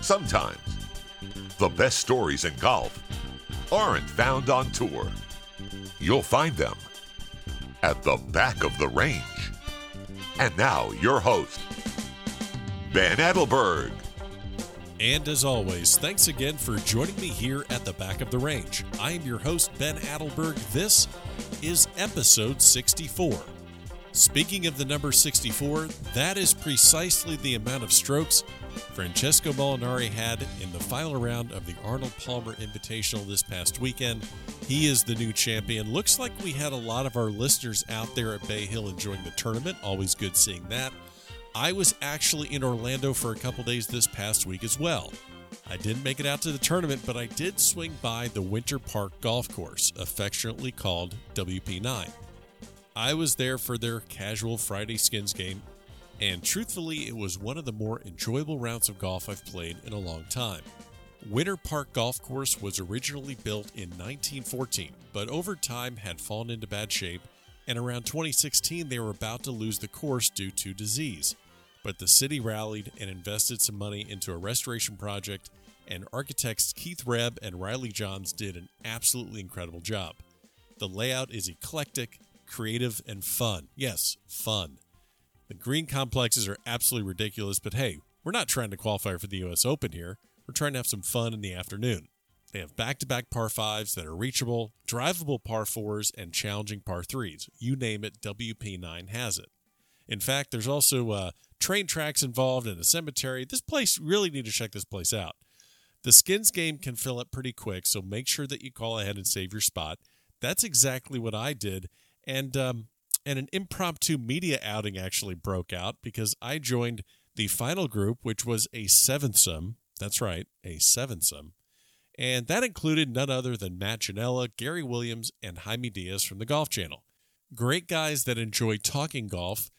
Sometimes the best stories in golf aren't found on tour. You'll find them at the back of the range. And now, your host, Ben Adelberg. And as always, thanks again for joining me here at the back of the range. I am your host, Ben Adelberg. This is episode 64. Speaking of the number 64, that is precisely the amount of strokes Francesco Molinari had in the final round of the Arnold Palmer Invitational this past weekend. He is the new champion. Looks like we had a lot of our listeners out there at Bay Hill enjoying the tournament. Always good seeing that. I was actually in Orlando for a couple days this past week as well. I didn't make it out to the tournament, but I did swing by the Winter Park Golf Course, affectionately called WP9. I was there for their casual Friday skins game, and truthfully, it was one of the more enjoyable rounds of golf I've played in a long time. Winter Park Golf Course was originally built in 1914, but over time had fallen into bad shape, and around 2016 they were about to lose the course due to disease. But the city rallied and invested some money into a restoration project, and architects Keith Rhebb and Riley Johns did an absolutely incredible job. The layout is eclectic, creative, and fun. Yes, fun. The green complexes are absolutely ridiculous, but hey, we're not trying to qualify for the US Open here. We're trying to have some fun in the afternoon. They have back to back par fives that are reachable, drivable par fours, and challenging par threes. You name it, WP9 has it. In fact, there's also uh, train tracks involved and a cemetery. This place, really need to check this place out. The skins game can fill up pretty quick, so make sure that you call ahead and save your spot. That's exactly what I did. And um, and an impromptu media outing actually broke out because I joined the final group, which was a sevensome. That's right, a sevensome. And that included none other than Matt Janella, Gary Williams, and Jaime Diaz from the Golf Channel. Great guys that enjoy talking golf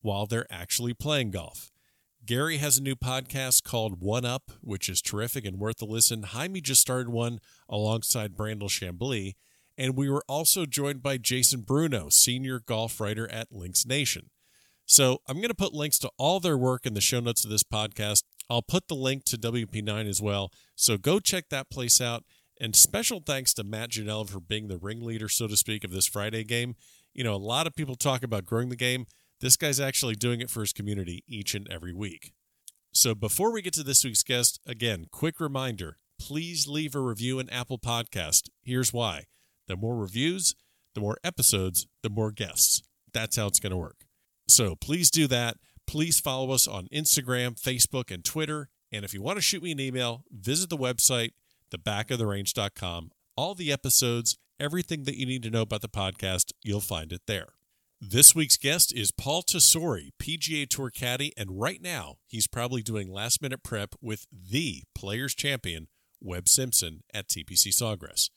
while they're actually playing golf. Gary has a new podcast called One Up, which is terrific and worth a listen. Jaime just started one alongside Brandel Chamblee, and we were also joined by Jason Bruno, senior golf writer at Links Nation. So I'm going to put links to all their work in the show notes of this podcast. I'll put the link to WP9 as well. So go check that place out. And special thanks to Matt Janelle for being the ringleader, so to speak, of this Friday game. You know, a lot of people talk about growing the game. This guy's actually doing it for his community each and every week. So before we get to this week's guest, again, quick reminder please leave a review in Apple Podcast. Here's why the more reviews, the more episodes, the more guests. That's how it's going to work. So please do that. Please follow us on Instagram, Facebook, and Twitter. And if you want to shoot me an email, visit the website, thebackoftherange.com. All the episodes, everything that you need to know about the podcast, you'll find it there. This week's guest is Paul Tesori, PGA Tour caddy, and right now he's probably doing last minute prep with the Players Champion, Webb Simpson, at TPC Sawgrass.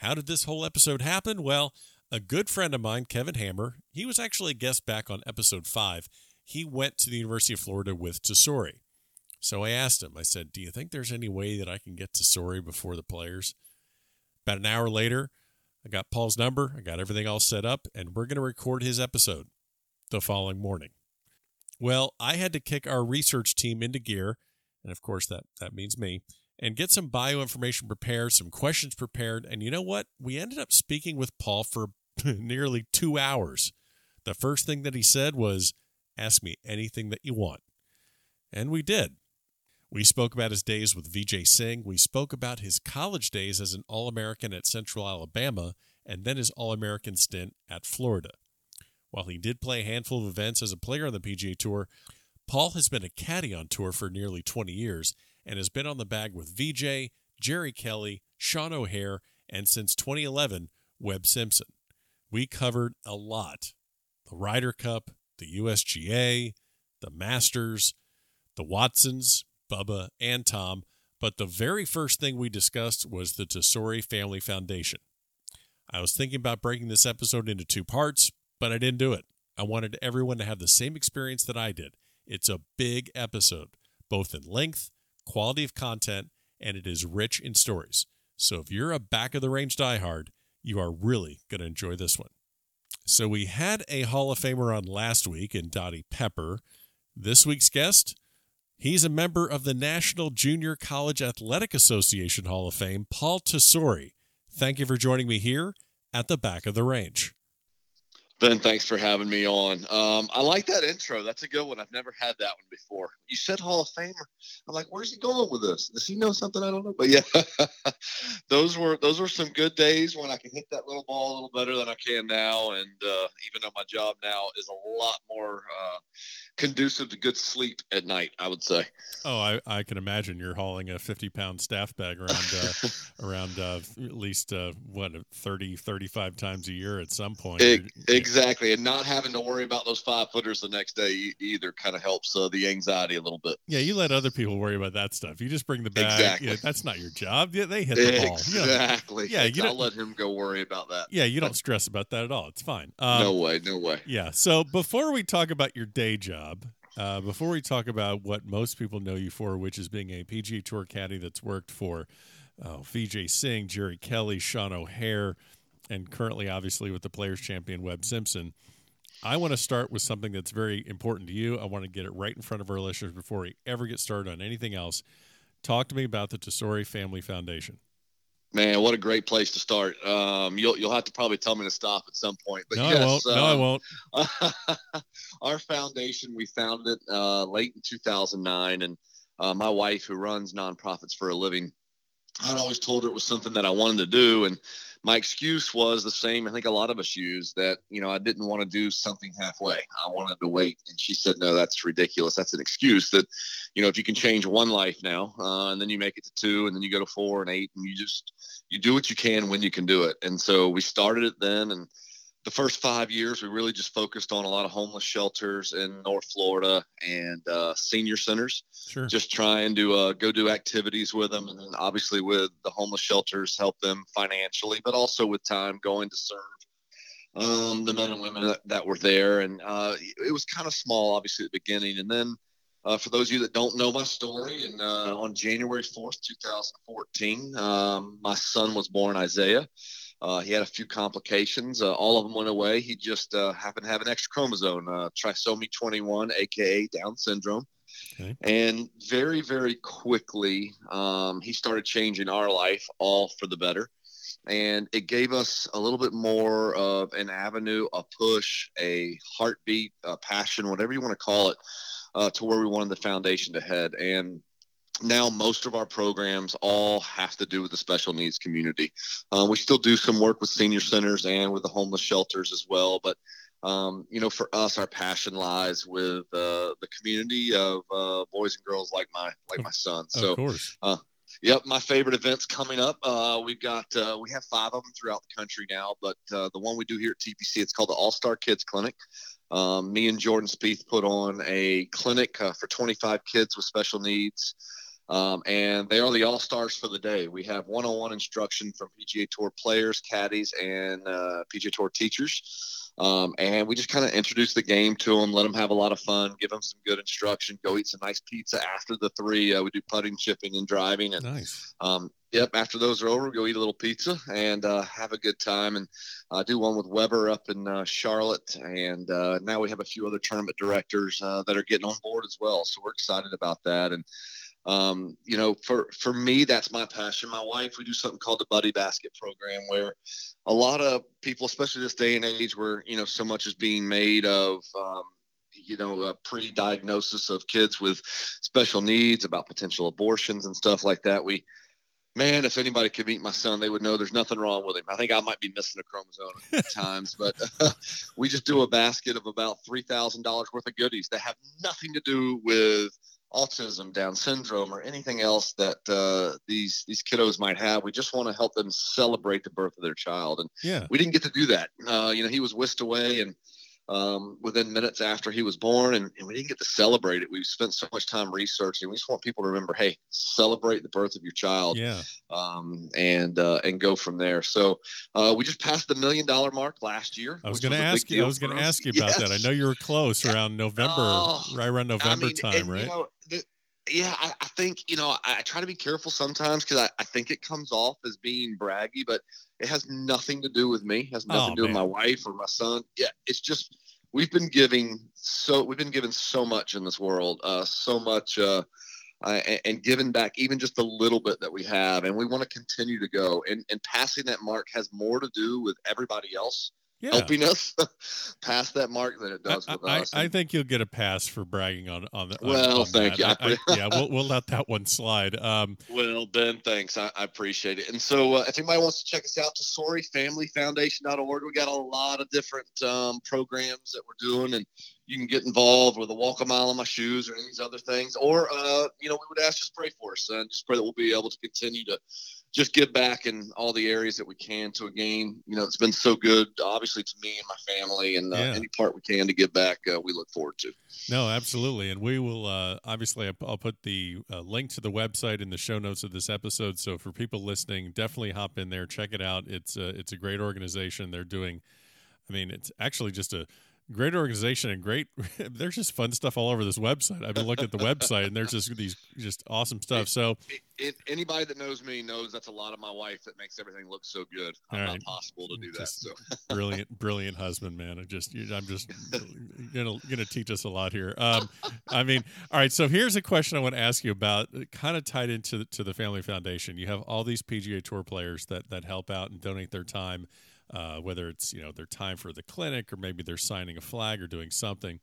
How did this whole episode happen? Well, a good friend of mine, Kevin Hammer, he was actually a guest back on episode five. He went to the University of Florida with Tesori. So I asked him, I said, Do you think there's any way that I can get Tesori before the players? About an hour later, I got Paul's number, I got everything all set up, and we're going to record his episode the following morning. Well, I had to kick our research team into gear, and of course that that means me, and get some bio information prepared, some questions prepared. And you know what? We ended up speaking with Paul for nearly two hours. The first thing that he said was, Ask me anything that you want. And we did. We spoke about his days with Vijay Singh. We spoke about his college days as an All American at Central Alabama and then his All American stint at Florida. While he did play a handful of events as a player on the PGA Tour, Paul has been a caddy on tour for nearly 20 years and has been on the bag with VJ, Jerry Kelly, Sean O'Hair, and since 2011, Webb Simpson. We covered a lot the Ryder Cup, the USGA, the Masters, the Watsons, Bubba, and Tom. But the very first thing we discussed was the Tesori Family Foundation. I was thinking about breaking this episode into two parts, but I didn't do it. I wanted everyone to have the same experience that I did. It's a big episode, both in length, quality of content, and it is rich in stories. So if you're a back of the range diehard, you are really going to enjoy this one. So we had a Hall of Famer on last week in Dottie Pepper. This week's guest, he's a member of the National Junior College Athletic Association Hall of Fame, Paul Tesori. Thank you for joining me here at the back of the range. Ben, thanks for having me on. Um, I like that intro. That's a good one. I've never had that one before. You said Hall of Famer. I'm like, where's he going with this? Does he know something I don't know? But yeah, those were those were some good days when I could hit that little ball a little better than I can now. And uh, even though my job now is a lot more uh, conducive to good sleep at night, I would say. Oh, I, I can imagine you're hauling a 50 pound staff bag around uh, around uh, at least uh, what 30 35 times a year at some point. It, exactly, and not having to worry about those five footers the next day either kind of helps uh, the anxiety a little bit. Yeah, you let other people worry about that stuff. You just bring the bag. Exactly. Yeah, that's not your job. Yeah, they hit the ball. Exactly. Yeah, you I'll let him go worry about that. Yeah, you don't stress about that at all. It's fine. Um, no way. No way. Yeah. So before we talk about your day job, uh, before we talk about what most people know you for, which is being a PGA Tour caddy that's worked for oh, Vijay Singh, Jerry Kelly, Sean O'Hair, and currently, obviously, with the Players Champion Webb Simpson. I want to start with something that's very important to you. I want to get it right in front of our listeners before we ever get started on anything else. Talk to me about the Tesori Family Foundation. Man, what a great place to start. Um, you'll you'll have to probably tell me to stop at some point. But no, yes, I won't. Um, no, I won't. our foundation, we founded it uh, late in 2009, and uh, my wife, who runs nonprofits for a living, I'd always told her it was something that I wanted to do, and my excuse was the same. I think a lot of us use that, you know, I didn't want to do something halfway. I wanted to wait. And she said, no, that's ridiculous. That's an excuse that, you know, if you can change one life now uh, and then you make it to two and then you go to four and eight and you just, you do what you can when you can do it. And so we started it then. And the first five years, we really just focused on a lot of homeless shelters in North Florida and uh, senior centers. Sure. Just trying to uh, go do activities with them, and then obviously with the homeless shelters, help them financially, but also with time going to serve um, the men and women that, that were there. And uh, it was kind of small, obviously, at the beginning, and then. Uh, for those of you that don't know my story, and uh, on January 4th, 2014, um, my son was born, Isaiah. Uh, he had a few complications. Uh, all of them went away. He just uh, happened to have an extra chromosome, uh, trisomy 21, aka Down syndrome. Okay. And very, very quickly, um, he started changing our life all for the better. And it gave us a little bit more of an avenue, a push, a heartbeat, a passion, whatever you want to call it, uh, to where we wanted the foundation to head. And now most of our programs all have to do with the special needs community. Uh, we still do some work with senior centers and with the homeless shelters as well, but um, you know, for us, our passion lies with uh, the community of uh, boys and girls like my like my son. So, of course. Uh, yep, my favorite events coming up. Uh, we've got uh, we have five of them throughout the country now, but the one we do here at TPC, it's called the All Star Kids Clinic. Um, me and Jordan Spieth put on a clinic for 25 kids with special needs. Um, and they are the all stars for the day. We have one on one instruction from PGA Tour players, caddies, and uh, PGA Tour teachers. Um, and we just kind of introduce the game to them, let them have a lot of fun, give them some good instruction, go eat some nice pizza after the three. Uh, we do putting, chipping, and driving. And, nice. Um, yep, after those are over, go eat a little pizza and uh, have a good time. And uh, do one with Weber up in uh, Charlotte. And uh, now we have a few other tournament directors uh, that are getting on board as well. So we're excited about that. And um, you know, for for me, that's my passion. My wife, we do something called the Buddy Basket program, where a lot of people, especially this day and age, where you know so much is being made of. Um, you know, a pre-diagnosis of kids with special needs about potential abortions and stuff like that. We, man, if anybody could meet my son, they would know there's nothing wrong with him. I think I might be missing a chromosome at times, but uh, we just do a basket of about three thousand dollars worth of goodies that have nothing to do with autism, Down syndrome, or anything else that uh, these these kiddos might have. We just want to help them celebrate the birth of their child, and yeah, we didn't get to do that. Uh, you know, he was whisked away, and um, within minutes after he was born, and, and, we didn't get to celebrate it. We spent so much time researching. We just want people to remember, hey, celebrate the birth of your child, yeah, um, and uh, and go from there. So uh, we just passed the million dollar mark last year. I was going to ask you. I was going to ask you about yes. that. I know you were close around November, uh, right around November I mean, time, and, right? You know, the, yeah, I, I, think you know I, I, try to be careful sometimes because I, I think it comes off as being braggy, but it has nothing to do with me. It has nothing oh, to do man. with my wife or my son. Yeah, it's just we've been giving so we've been given so much in this world, uh, so much, uh, uh, and, giving back even just a little bit that we have, and we want to continue to go. And and passing that mark has more to do with everybody else Yeah. helping us pass that mark than it does I, with I, us. I think you'll get a pass for bragging on on the. Well, on thank that. you. I- yeah, we'll we'll let that one slide. Um, Well, Ben, thanks. I, I appreciate it. And so, uh, if anybody wants to check us out, TesoriFamilyFoundation.org, we got a lot of different um, programs that we're doing, and you can get involved with a walk a mile in my shoes or any of these other things. Or, uh, you know, we would ask just pray for us and just pray that we'll be able to continue to just give back in all the areas that we can to a game. You know, it's been so good, obviously, to me and my family, and uh, Yeah. any part we can to give back, uh, we look forward to. No, absolutely, and we will uh, obviously. I'll- put the uh, link to the website in the show notes of this episode. So for people listening, definitely hop in there, check it out. It's a, it's a great organization. They're doing, I mean, it's actually just a great organization and great. there's just fun stuff all over this website. I've been looking at the website, and there's just these just awesome stuff. So it, it, anybody that knows me knows that's a lot of my wife that makes everything look so good. I'm All not possible to do that. So brilliant, brilliant husband, man. i just i'm just gonna gonna teach us a lot here. Um, I mean, all right. So here's a question I want to ask you about, kind of tied into the, to the Family Foundation. You have all these PGA Tour players that that help out and donate their time, uh, whether it's you know their time for the clinic or maybe they're signing a flag or doing something.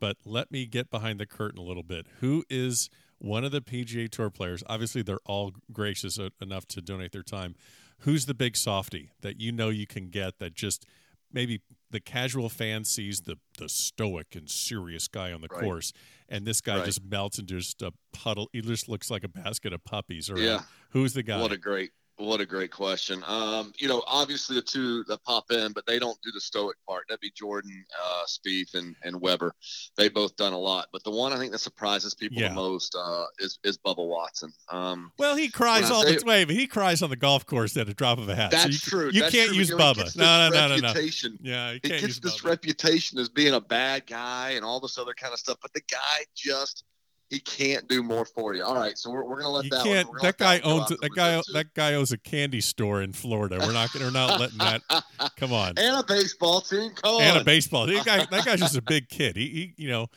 But let me get behind the curtain a little bit. Who is one of the PGA Tour players? Obviously, they're all gracious enough to donate their time. Who's the big softy that you know you can get that just maybe the casual fan sees the the stoic and serious guy on the Right. course, and this guy Right. just melts into just a puddle. He just looks like a basket of puppies. Or Yeah. who's the guy? what a great what a great question. Um, you know, obviously the two that pop in, but they don't do the stoic part. That'd be Jordan, uh, Spieth, and and Weber. They both done a lot, but the one I think that surprises people Yeah. the most uh, is is Bubba Watson. Um, well, he cries all say- the way, but he cries on the golf course at a drop of a hat. So that's you, true. You That's can't true, use you know, Bubba. No, no, no, no, no. reputation- Yeah, He can't gets this Bubba. reputation as being a bad guy and all this other kind of stuff, but the guy just he can't do more for you. All right, so we're, we're gonna let you that. can't. we're That guy one owns that guy. That guy owns a candy store in Florida. We're not. We're not letting that. Come on. and a baseball team. Come And a baseball. That guy. That guy's just a big kid. He. he you know.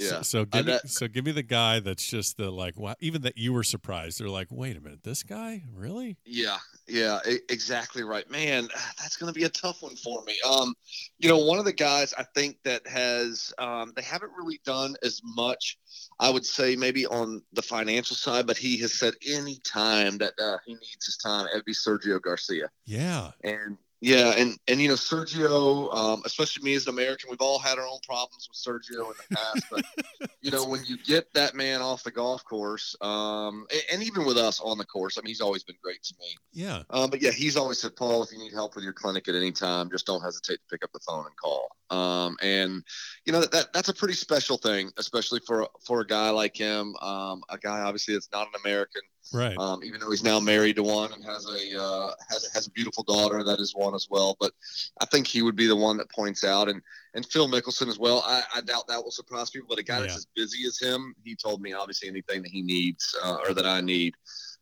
So, Yeah. so Uh, give me. So give me the guy that's just the like. Wow. Even that you were surprised. They're like, wait a minute. This guy really? Yeah, yeah, exactly right, man. That's going to be a tough one for me. Um, you know, one of the guys I think that has um, they haven't really done as much. I would say maybe on the financial side, but he has said any time that uh, he needs his time, it'd be Sergio Garcia. Yeah. And yeah, and and you know Sergio, um, especially me as an American, we've all had our own problems with Sergio in the past. But you know, when you get that man off the golf course, um, and, and even with us on the course, I mean, he's always been great to me. Yeah. Um, but yeah, he's always said, Paul, if you need help with your clinic at any time, just don't hesitate to pick up the phone and call. Um, and you know that, that that's a pretty special thing, especially for for a guy like him, um, a guy obviously that's not an American, Right. um, even though he's now married to one and has a uh, has has a beautiful daughter that is one as well. But I think he would be the one that points out, and and Phil Mickelson as well. I, I doubt that will surprise people, but a guy that's as busy as him, he told me obviously anything that he needs uh, or that I need,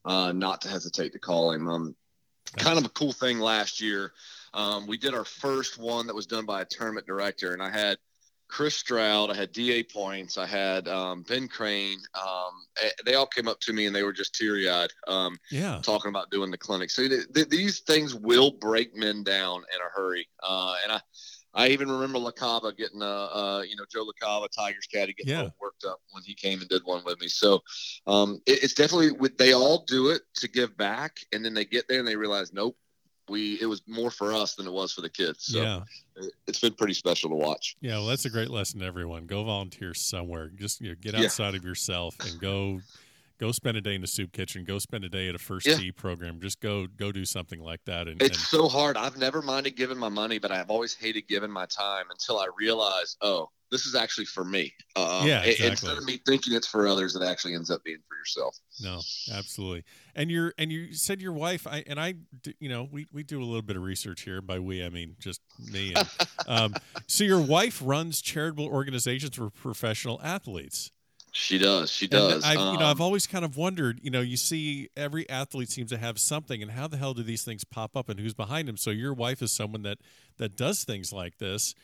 uh, not to hesitate to call him. Um, kind of a cool thing last year. Um, we did our first one that was done by a tournament director, and I had Chris Stroud, I had D.A. Points, I had um, Ben Crane. Um, eh, they all came up to me and they were just teary eyed. Um, yeah. talking about doing the clinic. So th- th- these things will break men down in a hurry. Uh, and I, I even remember LaCava getting a, uh, you know, Joe LaCava, Tigers caddy, getting Yeah. all worked up when he came and did one with me. So um, it, it's definitely with, they all do it to give back, and then they get there and they realize, nope, we it was more for us than it was for the kids. So yeah. it, it's been pretty special to watch. Yeah, well, that's a great lesson to everyone. Go volunteer somewhere. Just you know, get Yeah. outside of yourself and go go spend a day in the soup kitchen. Go spend a day at a first Yeah. tee program. Just go go do something like that. And, It's and so hard. I've never minded giving my money, but I've always hated giving my time until I realized, oh, this is actually for me. Um, Yeah, exactly. Instead of me thinking it's for others, it actually ends up being for yourself. no, absolutely. And you're and you said your wife. I and I, you know, we we do a little bit of research here. By we, I mean just me. And, um, so your wife runs charitable organizations for professional athletes. She does. She does. I've, you know, I've Um, always kind of wondered. You know, you see every athlete seems to have something, and how the hell do these things pop up, and who's behind them? So your wife is someone that that does things like this.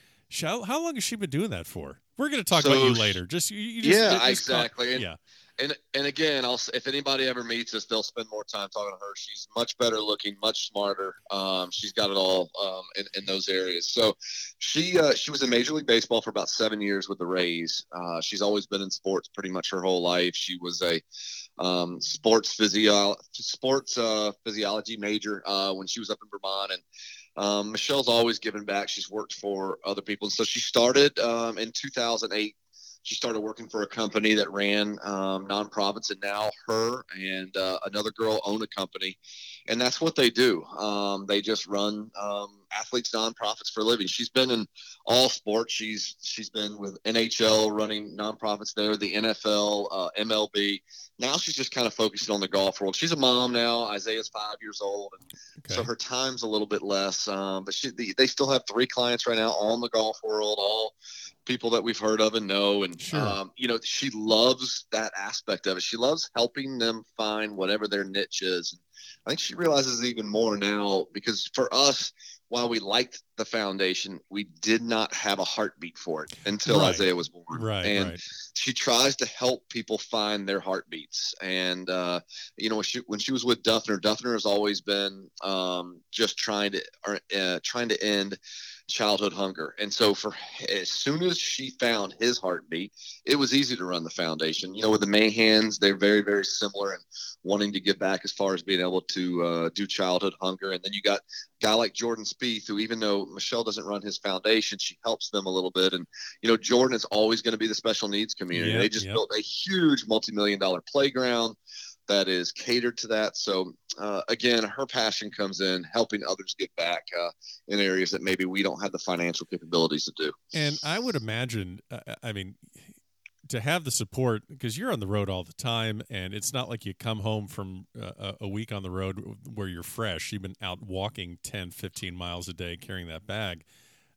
How, how long has she been doing that for? We're going to talk so, about you later. Just you, you just, yeah, just exactly. and, yeah, and and again, I'll if anybody ever meets us, they'll spend more time talking to her. She's much better looking, much smarter. Um, she's got it all um, in, in those areas. So she uh, she was in Major League Baseball for about seven years with the Rays. Uh, she's always been in sports pretty much her whole life. She was a um, sports physio sports uh, physiology major uh, when she was up in Vermont and. Um, Michelle's always given back. She's worked for other people. And so she started um, in 2008 she started working for a company that ran um, nonprofits, and now her and uh, another girl own a company, and that's what they do. Um, they just run um, athletes nonprofits for a living. She's been in all sports. She's she's been with NHL running nonprofits there, the NFL, uh, MLB. Now she's just kind of focusing on the golf world. She's a mom now. Isaiah's five years old, okay. so her time's a little bit less. Um, but she, they still have three clients right now on the golf world, all people that we've heard of and know. And, sure. um, you know, she loves that aspect of it. She loves helping them find whatever their niche is. And I think she realizes even more now because for us, while we liked the foundation, we did not have a heartbeat for it until right. Isaiah was born. Right. And right. she tries to help people find their heartbeats. And, uh, you know, when she, when she was with Dufner, Dufner has always been um, just trying to, uh, trying to end childhood hunger. And so for as soon as she found his heartbeat, it was easy to run the foundation. You know, with the Mahans, they're very, very similar and wanting to give back as far as being able to uh, do childhood hunger. And then you got a guy like Jordan Spieth, who even though Michelle doesn't run his foundation, she helps them a little bit. And, you know, Jordan is always going to be the special needs community. Yep, they just yep. built a huge multi-million dollar playground that is catered to that. So uh, again, her passion comes in helping others get back uh, in areas that maybe we don't have the financial capabilities to do. And I would imagine, uh, I mean, to have the support because you're on the road all the time, and it's not like you come home from uh, a week on the road where you're fresh. You've been out walking 10, 15 miles a day carrying that bag.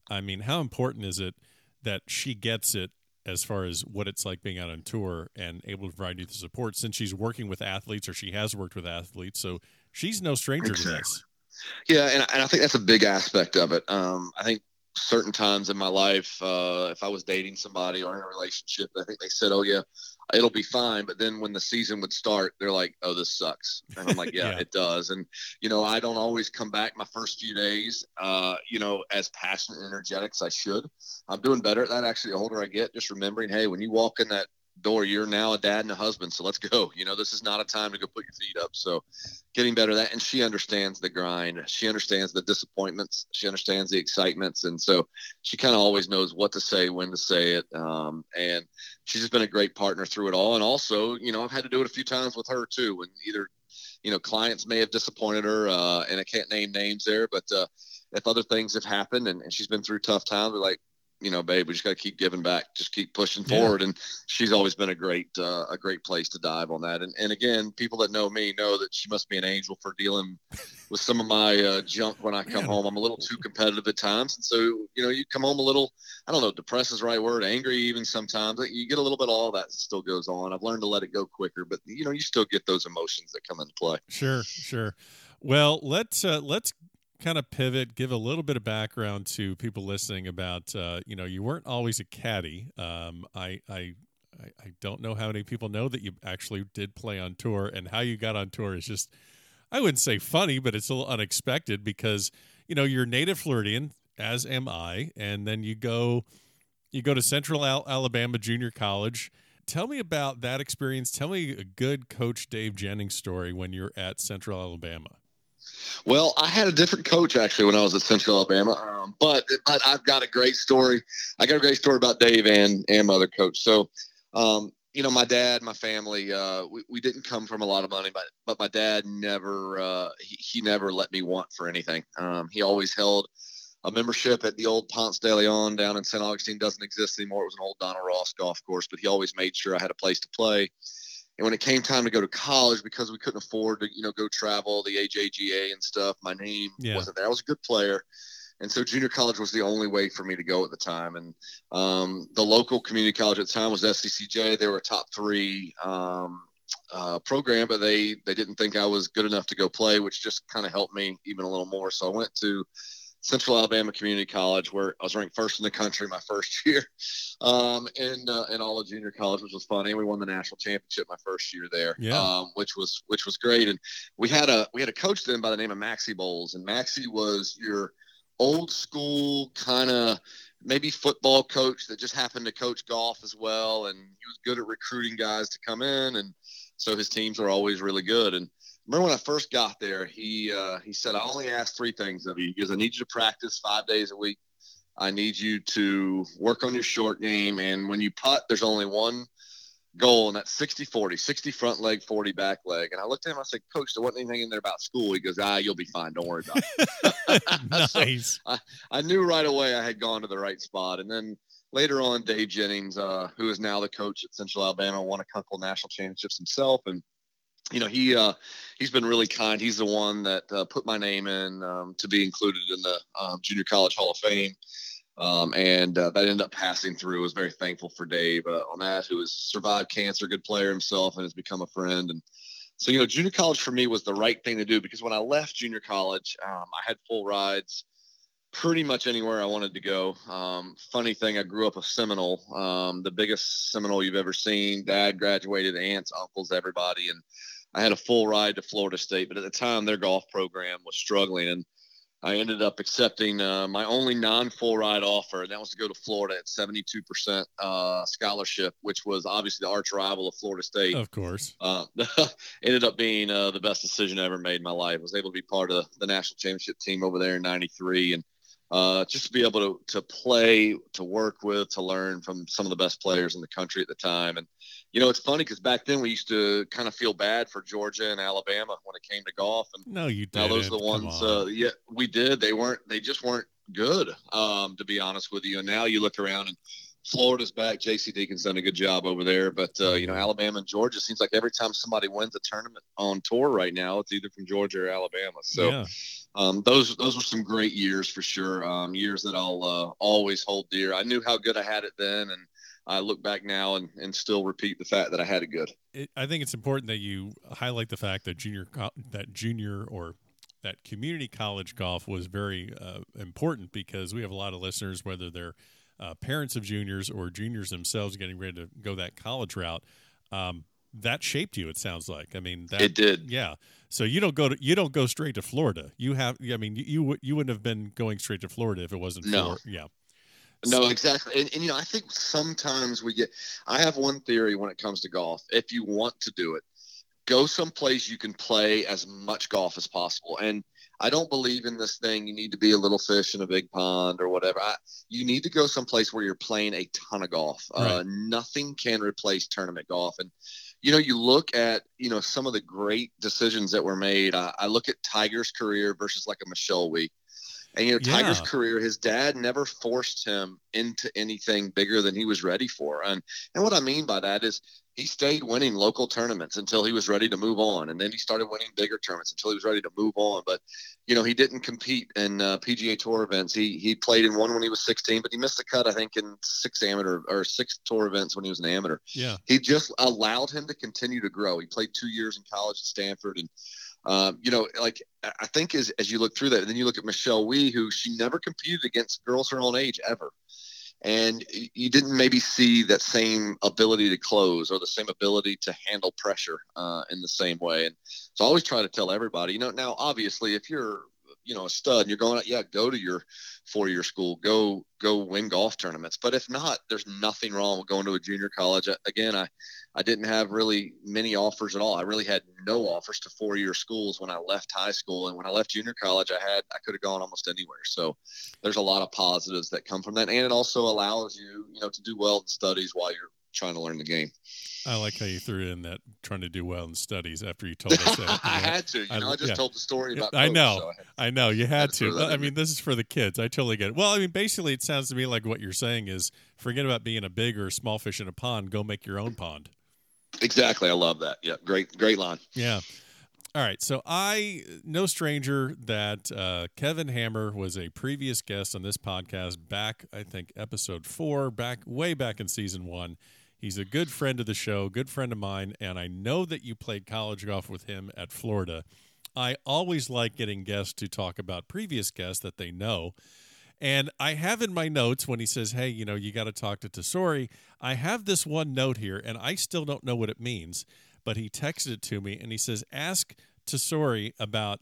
I mean, how important is it that she gets it as far as what it's like being out on tour and able to provide you the support since she's working with athletes or she has worked with athletes. So she's no stranger exactly. to this. Yeah, and, and I think that's a big aspect of it. Um, I think certain times in my life, uh, if I was dating somebody or in a relationship, I think they said, "Oh yeah, it'll be fine." But then when the season would start, they're like, "Oh, this sucks," and I'm like, "Yeah, yeah. it does." And you know, I don't always come back my first few days, uh, you know, as passionate and energetic as I should. I'm doing better at that actually. The older I get, just remembering, hey, when you walk in that door. You're now a dad and a husband so let's go. You know this is not a time to go put your feet up. So getting better at that and she understands the grind. She understands the disappointments. She understands the excitements. And so she kind of always knows what to say when to say it. Um, and she's just been a great partner through it all. And also you know i've had to do it a few times with her too when either you know clients may have disappointed her uh, and i can't name names there. But uh, if other things have happened and, and she's been through tough times like you know, babe, we just got to keep giving back, just keep pushing yeah. forward. And she's always been a great, uh, a great place to dive on that. And, and again, people that know me know that she must be an angel for dealing with some of my uh, junk when I come Man. home. I'm a little too competitive at times. And so, you know, you come home a little, I don't know, depressed is the right word, angry even sometimes. You get a little bit of all that still goes on. I've learned to let it go quicker, but you know, you still get those emotions that come into play. Sure, sure. Well, let's uh, let's kind of pivot, give a little bit of background to people listening about, uh, you know, you weren't always a caddy. Um, I, I, I don't know how many people know that you actually did play on tour, and how you got on tour is just, I wouldn't say funny, but it's a little unexpected because you know you're native Floridian, as am I, and then you go, you go to Central Al- Alabama Junior College. Tell me about that experience. Tell me a good Coach Dave Jennings story when you're at Central Alabama. Well, I had a different coach actually when I was at Central Alabama, um, but I, have got a great story. I got a great story about Dave and and my other coach. So, um, you know, my dad, my family, uh, we, we didn't come from a lot of money, but but my dad never uh, he, he never let me want for anything. Um, he always held a membership at the old Ponce de Leon down in St. Augustine. Doesn't exist anymore. It was an old Donald Ross golf course, but he always made sure I had a place to play. And when it came time to go to college, because we couldn't afford to, you know, go travel the AJGA and stuff, my name yeah. wasn't there. I was a good player. And so junior college was the only way for me to go at the time. And um, the local community college at the time was SCCJ. They were a top three um, uh, program, but they, they didn't think I was good enough to go play, which just kind of helped me even a little more. So I went to Central Alabama Community College, where I was ranked first in the country my first year, um, in uh, in all of junior college, which was funny. We won the national championship my first year there, yeah. um, which was which was great. And we had a we had a coach then by the name of Maxie Bowles, and Maxie was your old school kind of maybe football coach that just happened to coach golf as well, and he was good at recruiting guys to come in, and so his teams were always really good. And remember when I first got there, he uh, he said, "I only ask three things of you because I need you to practice five days a week. I need you to work on your short game, and when you putt, there's only one goal, and that's 60 40, 60 front leg, 40 back leg. And I looked at him, I said, Coach, there wasn't anything in there about school. He goes, Ah, you'll be fine. Don't worry about it. nice. so I, I knew right away I had gone to the right spot. And then later on, Dave Jennings, uh, who is now the coach at Central Alabama, won a couple national championships himself. And you know he uh, he's been really kind. He's the one that uh, put my name in um, to be included in the um, Junior College Hall of Fame. Um, and uh, that ended up passing through. I was very thankful for Dave uh, on that, who has survived cancer, good player himself, and has become a friend. And so, you know, junior college for me was the right thing to do because when I left junior college, um, I had full rides pretty much anywhere I wanted to go. Um, funny thing, I grew up a Seminole, um, the biggest Seminole you've ever seen. Dad graduated, aunts, uncles, everybody, and I had a full ride to Florida State. But at the time, their golf program was struggling, and I ended up accepting uh, my only non-full ride offer, and that was to go to Florida at 72% uh, scholarship, which was obviously the arch rival of Florida State. Of course. Uh, ended up being uh, the best decision I ever made in my life. I was able to be part of the national championship team over there in '93, and uh, just to be able to to play, to work with, to learn from some of the best players in the country at the time, and you know, it's funny because back then we used to kind of feel bad for Georgia and Alabama when it came to golf. And no, you did. Now those are the ones. Uh, yeah, we did. They weren't. They just weren't good. Um, to be honest with you. And now you look around and Florida's back. J.C. Deacon's done a good job over there. But uh, you know, Alabama and Georgia seems like every time somebody wins a tournament on tour right now, it's either from Georgia or Alabama. So. Yeah. Um, those those were some great years for sure. Um, years that I'll uh, always hold dear. I knew how good I had it then, and I look back now and, and still repeat the fact that I had it good. It, I think it's important that you highlight the fact that junior that junior or that community college golf was very uh, important because we have a lot of listeners, whether they're uh, parents of juniors or juniors themselves getting ready to go that college route. Um, that shaped you. It sounds like. I mean, that, it did. Yeah. So you don't go to you don't go straight to Florida. You have. I mean, you you wouldn't have been going straight to Florida if it wasn't. No. For, yeah. No, exactly. And, and, you know, I think sometimes we get, I have one theory when it comes to golf. If you want to do it, go someplace you can play as much golf as possible. And I don't believe in this thing. You need to be a little fish in a big pond or whatever. I, you need to go someplace where you're playing a ton of golf. Uh, right. Uh, nothing can replace tournament golf. And, you know, you look at, you know, some of the great decisions that were made. I, I look at Tiger's career versus like a Michelle Wie and you know, yeah. Tiger's career, his dad never forced him into anything bigger than he was ready for. And and what I mean by that is he stayed winning local tournaments until he was ready to move on, and then he started winning bigger tournaments until he was ready to move on. But you know, he didn't compete in uh, PGA Tour events. He he played in one when he was 16, but he missed the cut, I think, in six amateur or six tour events when he was an amateur. Yeah, he just allowed him to continue to grow. He played two years in college at Stanford and um, you know, like I think as as you look through that, and then you look at Michelle Wie, who she never competed against girls her own age ever, and you didn't maybe see that same ability to close or the same ability to handle pressure uh, in the same way. And so I always try to tell everybody, you know, now obviously if you're you know a stud and you're going yeah, go to your four year school, go go win golf tournaments. But if not, there's nothing wrong with going to a junior college. Again, I I didn't have really many offers at all. I really had no offers to four year schools when I left high school. And when I left junior college, I had, I could have gone almost anywhere. So there's a lot of positives that come from that. And it also allows you, you know, to do well in studies while you're trying to learn the game. I like how you threw in that trying to do well in studies after you told us that. I had to. You know, I, I just yeah. told the story about. I know. So I, I, know you had, had to. I mean, this is for the kids. I totally get it. Well, I mean, basically, it sounds to me like what you're saying is forget about being a big or small fish in a pond. Go make your own pond. Exactly. I love that. Yeah. Great. Great line. Yeah. All right. So I, no stranger that uh, Kevin Hammer was a previous guest on this podcast back, I think, episode four, back way back in season one. He's a good friend of the show, good friend of mine, and I know that you played college golf with him at Florida. I always like getting guests to talk about previous guests that they know. And I have in my notes when he says, Hey, you know, you got to talk to Tesori. I have this one note here, and I still don't know what it means, but he texted it to me and he says, Ask Tesori about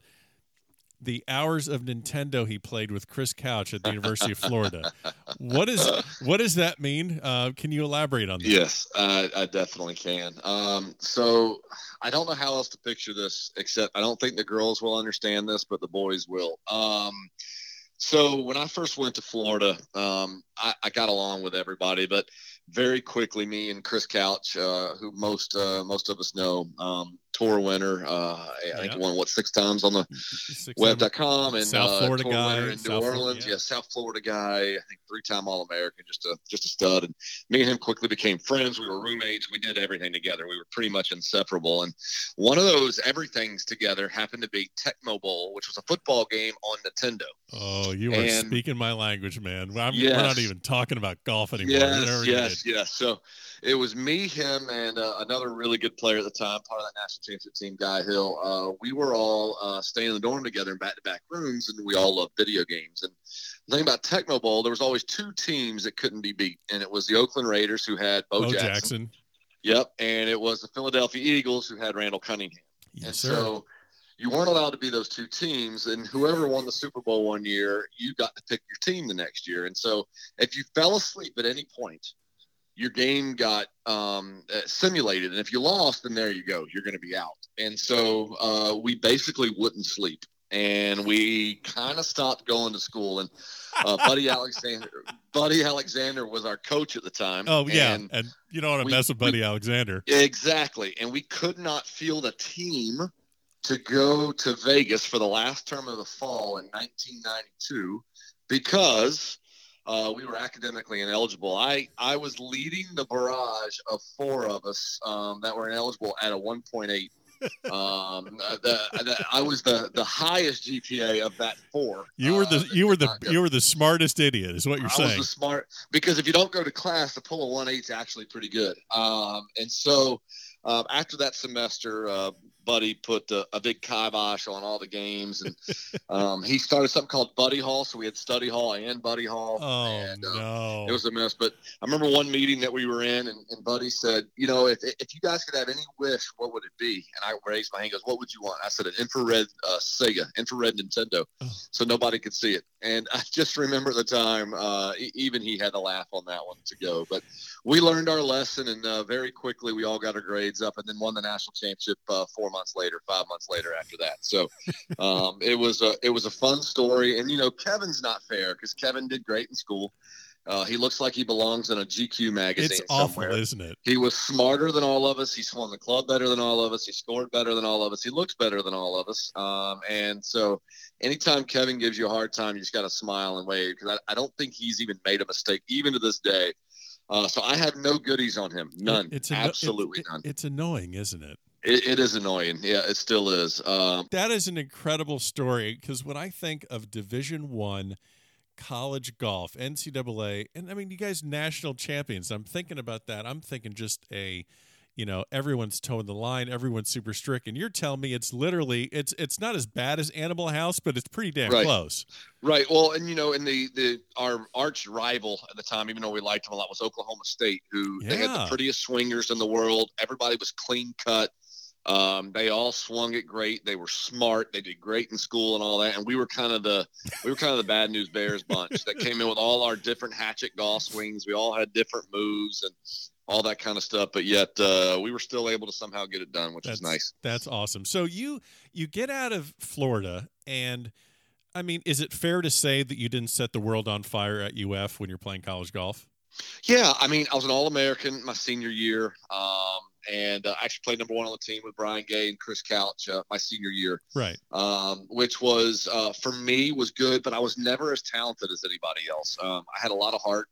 the hours of Nintendo he played with Chris Couch at the University of Florida. What is what does that mean? Uh, can you elaborate on that? Yes, I definitely can. Um, so I don't know how else to picture this, except I don't think the girls will understand this, but the boys will. Um, so when I first went to Florida, um, I, I, got along with everybody, but very quickly, me and Chris Couch, uh, who most uh, most of us know, um, tour winner. Uh, I think he won what six times on the web.com and South uh, Florida guy in South New Orleans. Yeah. yeah. South Florida guy. I think three time All American, just a just a stud. And me and him quickly became friends. We were roommates. We did everything together. We were pretty much inseparable. And one of those everything's together happened to be Tecmo Bowl, which was a football game on Nintendo. Oh, you are and, speaking my language, man. I'm, yes. We're not even talking about golf anymore. Yes, yes, yes. So it was me, him, and uh, another really good player at the time, part of that national championship team, Guy Hill. Uh, we were all uh, staying in the dorm together in back-to-back rooms, and we all loved video games. And the thing about Tecmo Bowl, there was always two teams that couldn't be beat, and it was the Oakland Raiders who had Bo, Bo Jackson. Jackson. Yep, and it was the Philadelphia Eagles who had Randall Cunningham. Yes, and sir. so you weren't allowed to be those two teams, and whoever won the Super Bowl one year, you got to pick your team the next year. And so if you fell asleep at any point your game got um, uh, simulated. And if you lost, then there you go. You're going to be out. And so uh, we basically wouldn't sleep. And we kind of stopped going to school. And uh, Buddy Alexander, Buddy Alexander was our coach at the time. Oh yeah, and, and you don't want to mess with Buddy we, Alexander. Exactly. And we could not field a team to go to Vegas for the last term of the fall in 1992 because uh, we were academically ineligible. I, I was leading the barrage of four of us um, that were ineligible at a 1.8. um, the, the, I was the, the highest GPA of that four. You were the uh, you were the you were the smartest idiot, is what you're I saying. I was the smart because if you don't go to class, the pull of one eight is actually pretty good. Um, and so uh, after that semester, uh, Buddy put a, a, big kibosh on all the games, and um, he started something called Buddy Hall. So we had Study Hall and Buddy Hall. Oh and, uh, no, it was a mess. But I remember one meeting that we were in, and, and, Buddy said, "You know, if if you guys could have any wish, what would it be?" And I raised my hand. Goes, "What would you want?" I said, "An infrared uh, Sega, infrared Nintendo, oh. so nobody could see it." And I just remember the time, uh, even he had to laugh on that one to go. But we learned our lesson, and uh, very quickly we all got our grades up, and then won the national championship uh, four months later, five months later after that. So um, it was a it was a fun story, and you know Kevin's not fair because Kevin did great in school. Uh, he looks like he belongs in a GQ magazine. It's awful, somewhere. isn't it? He was smarter than all of us. He swung the club better than all of us. He scored better than all of us. He looks better than all of us. Um, and so, anytime Kevin gives you a hard time, you just got to smile and wave because I, I, don't think he's even made a mistake, even to this day. Uh, so I have no goodies on him. None. It's absolutely it's, none. It's annoying, isn't it? It, it is annoying. Yeah, it still is. Um, that is an incredible story because when I think of Division One college golf, NCAA, and I mean, you guys national champions. I'm thinking about that. I'm thinking just a you know everyone's toeing the line everyone's super strict and you're telling me it's literally it's it's not as bad as animal house but it's pretty damn right. close right well and you know and the the our arch rival at the time even though we liked them a lot was oklahoma state who yeah. they had the prettiest swingers in the world everybody was clean cut um, they all swung it great. They were smart. They did great in school and all that. And we were kind of the we were kind of the bad news bears bunch that came in with all our different hatchet golf swings. We all had different moves and all that kind of stuff. But yet uh, we were still able to somehow get it done, which that's, is nice. That's awesome. So you you get out of Florida and. I mean, is it fair to say that you didn't set the world on fire at UF when you're playing college golf? Yeah, I mean, I was an All American my senior year. Um, and uh, actually played number one on the team with Brian Gay and Chris Couch uh, my senior year. Right. Um, which was uh, for me was good, but I was never as talented as anybody else. Um, I had a lot of heart.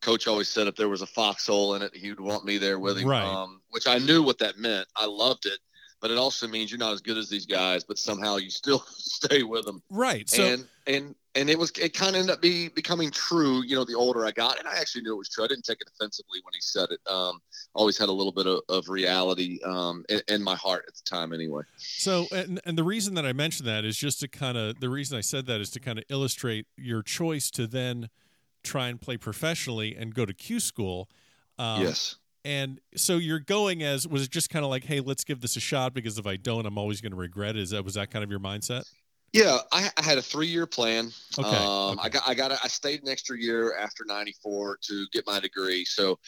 Coach always said if there was a foxhole in it, he would want me there with him. Right. Um, which I knew what that meant. I loved it, but it also means you're not as good as these guys, but somehow you still stay with them. Right. So and and and it was it kind of ended up be becoming true. You know, the older I got, and I actually knew it was true. I didn't take it offensively when he said it. Um, always had a little bit of, of reality um, in, in, my heart at the time, anyway. So, and, and the reason that I mentioned that is just to kind of the reason I said that is to kind of illustrate your choice to then try and play professionally and go to Q school. Um, yes. And so you're going as was it just kind of like, hey, let's give this a shot because if I don't, I'm always going to regret it. Is that was that kind of your mindset? Yeah, I, I, had a three-year plan. Okay, um, okay. I got, I got, a, I stayed an extra year after '94 to get my degree. So,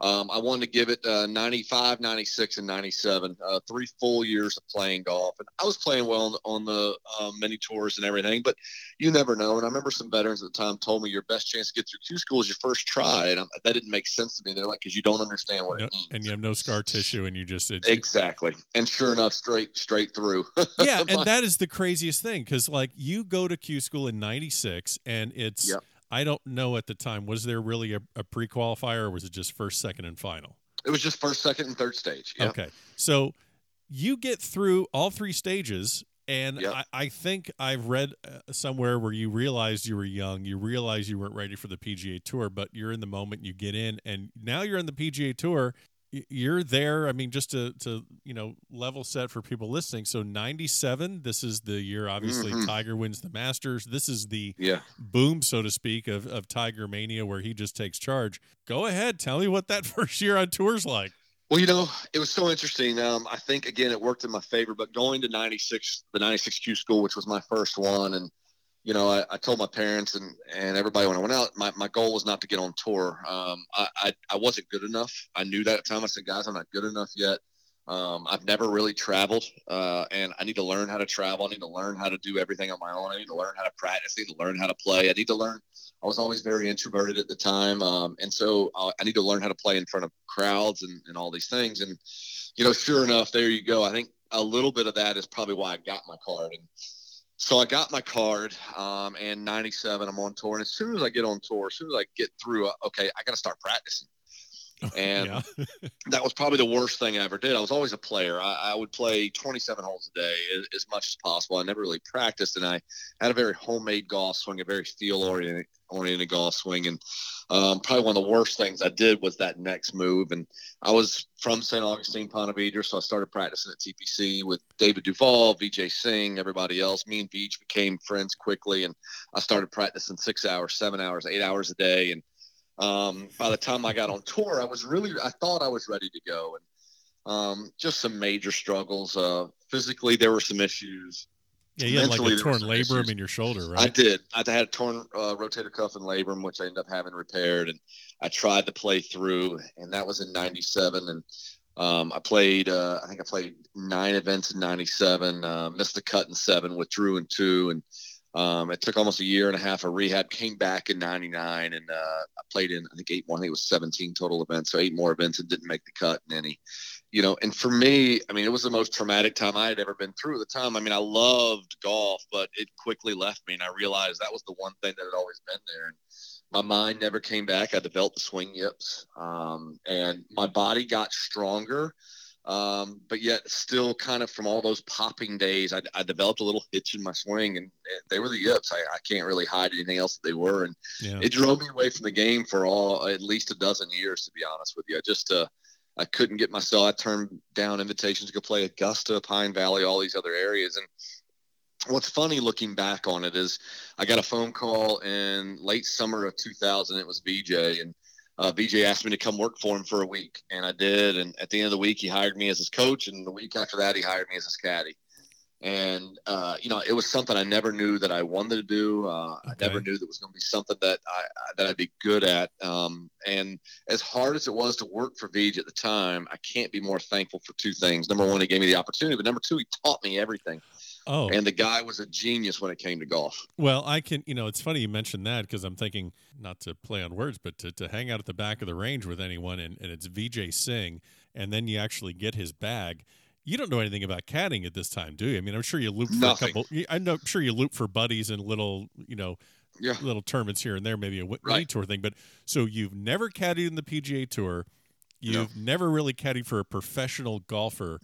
um, I wanted to give it uh, 95, 96, and 97, uh, three full years of playing golf. And I was playing well on, on the um, mini tours and everything, but you never know. And I remember some veterans at the time told me your best chance to get through Q school is your first try. And I'm, that didn't make sense to me. They're like, because you don't understand what no, it means. And you have no scar tissue and you just. exactly. And sure enough, straight, straight through. yeah. and that is the craziest thing because, like, you go to Q school in 96 and it's. Yep I don't know at the time. Was there really a, a pre qualifier or was it just first, second, and final? It was just first, second, and third stage. Yeah. Okay. So you get through all three stages. And yep. I, I, think I've read uh, somewhere where you realized you were young, you realized you weren't ready for the PGA Tour, but you're in the moment, you get in, and now you're on the PGA Tour, you're there. I mean, just to to you know level set for people listening. So '97, this is the year. Obviously, mm-hmm. Tiger wins the Masters. This is the yeah. boom, so to speak, of of Tiger mania, where he just takes charge. Go ahead, tell me what that first year on tour's like. Well, you know, it was so interesting. Um, I think again, it worked in my favor. But going to '96, the '96 Q school, which was my first one, and you know, I, I, told my parents and, and everybody when I went out, my, my goal was not to get on tour. Um, I, I, I, wasn't good enough. I knew that at the time. I said, guys, I'm not good enough yet. Um, I've never really traveled, uh, and I need to learn how to travel. I need to learn how to do everything on my own. I need to learn how to practice. I need to learn how to play. I need to learn. I was always very introverted at the time, um, and so uh, I need to learn how to play in front of crowds and, and all these things. And you know, sure enough, there you go. I think a little bit of that is probably why I got my card. And so I got my card, um, and 97, I'm on tour. And as soon as I get on tour, as soon as I get through, uh, okay, I got to start practicing. And that was probably the worst thing I ever did. I was always a player. I, I would play 27 holes a day as, as, much as possible. I never really practiced, and I had a very homemade golf swing, a very feel oriented, oriented golf swing. And um, probably one of the worst things I did was that next move. And I was from St. Augustine, Ponte Vedra, so I started practicing at TPC with David Duval, Vijay Singh, everybody else. Me and Vij became friends quickly, and I started practicing six hours, seven hours, eight hours a day. And um, by the time I got on tour, I was really, I thought I was ready to go. And um, just some major struggles. Uh, physically, there were some issues. Yeah, you had like a torn labrum in your shoulder, right? I did. I had a torn uh, rotator cuff and labrum, which I ended up having repaired, and I tried to play through, and that was in '97, and um, I played. Uh, I think I played nine events in '97, uh, missed the cut in seven, withdrew in two, and um, it took almost a year and a half of rehab. Came back in '99, and uh, I played in I think eight more. I think it was 17 total events, so eight more events, and didn't make the cut in any you know, and for me, I mean, it was the most traumatic time I had ever been through at the time. I mean, I loved golf, but it quickly left me. And I realized that was the one thing that had always been there. And my mind never came back. I developed the swing yips, um, and my body got stronger. Um, but yet still kind of from all those popping days, I, I, developed a little hitch in my swing and they were the yips. I, I can't really hide anything else that they were. And yeah. it drove me away from the game for all, at least a dozen years, to be honest with you. I just, uh, I couldn't get myself. I turned down invitations to go play Augusta, Pine Valley, all these other areas. And what's funny looking back on it is I got a phone call in late summer of 2000. It was VJ, and uh, VJ asked me to come work for him for a week, and I did. And at the end of the week, he hired me as his coach, and the week after that, he hired me as his caddy and uh, you know it was something I never knew that I wanted to do. Uh, okay. I never knew that was going to be something that I that I'd be good at. Um, and as hard as it was to work for Vij at the time, I can't be more thankful for two things. Number one, he gave me the opportunity, but number two, he taught me everything. Oh, and the guy was a genius when it came to golf. Well, I can, you know, it's funny you mentioned that because I'm thinking not to play on words, but to, to hang out at the back of the range with anyone, and, and it's Vijay Singh, and then you actually get his bag you don't know anything about caddying at this time, do you? I mean, I'm sure you loop for Nothing. a couple. I'm sure you loop for buddies and little, you know, yeah. little tournaments here and there, maybe a mini right. tour thing. But so you've never caddied in the PGA Tour. You've no. never really caddied for a professional golfer,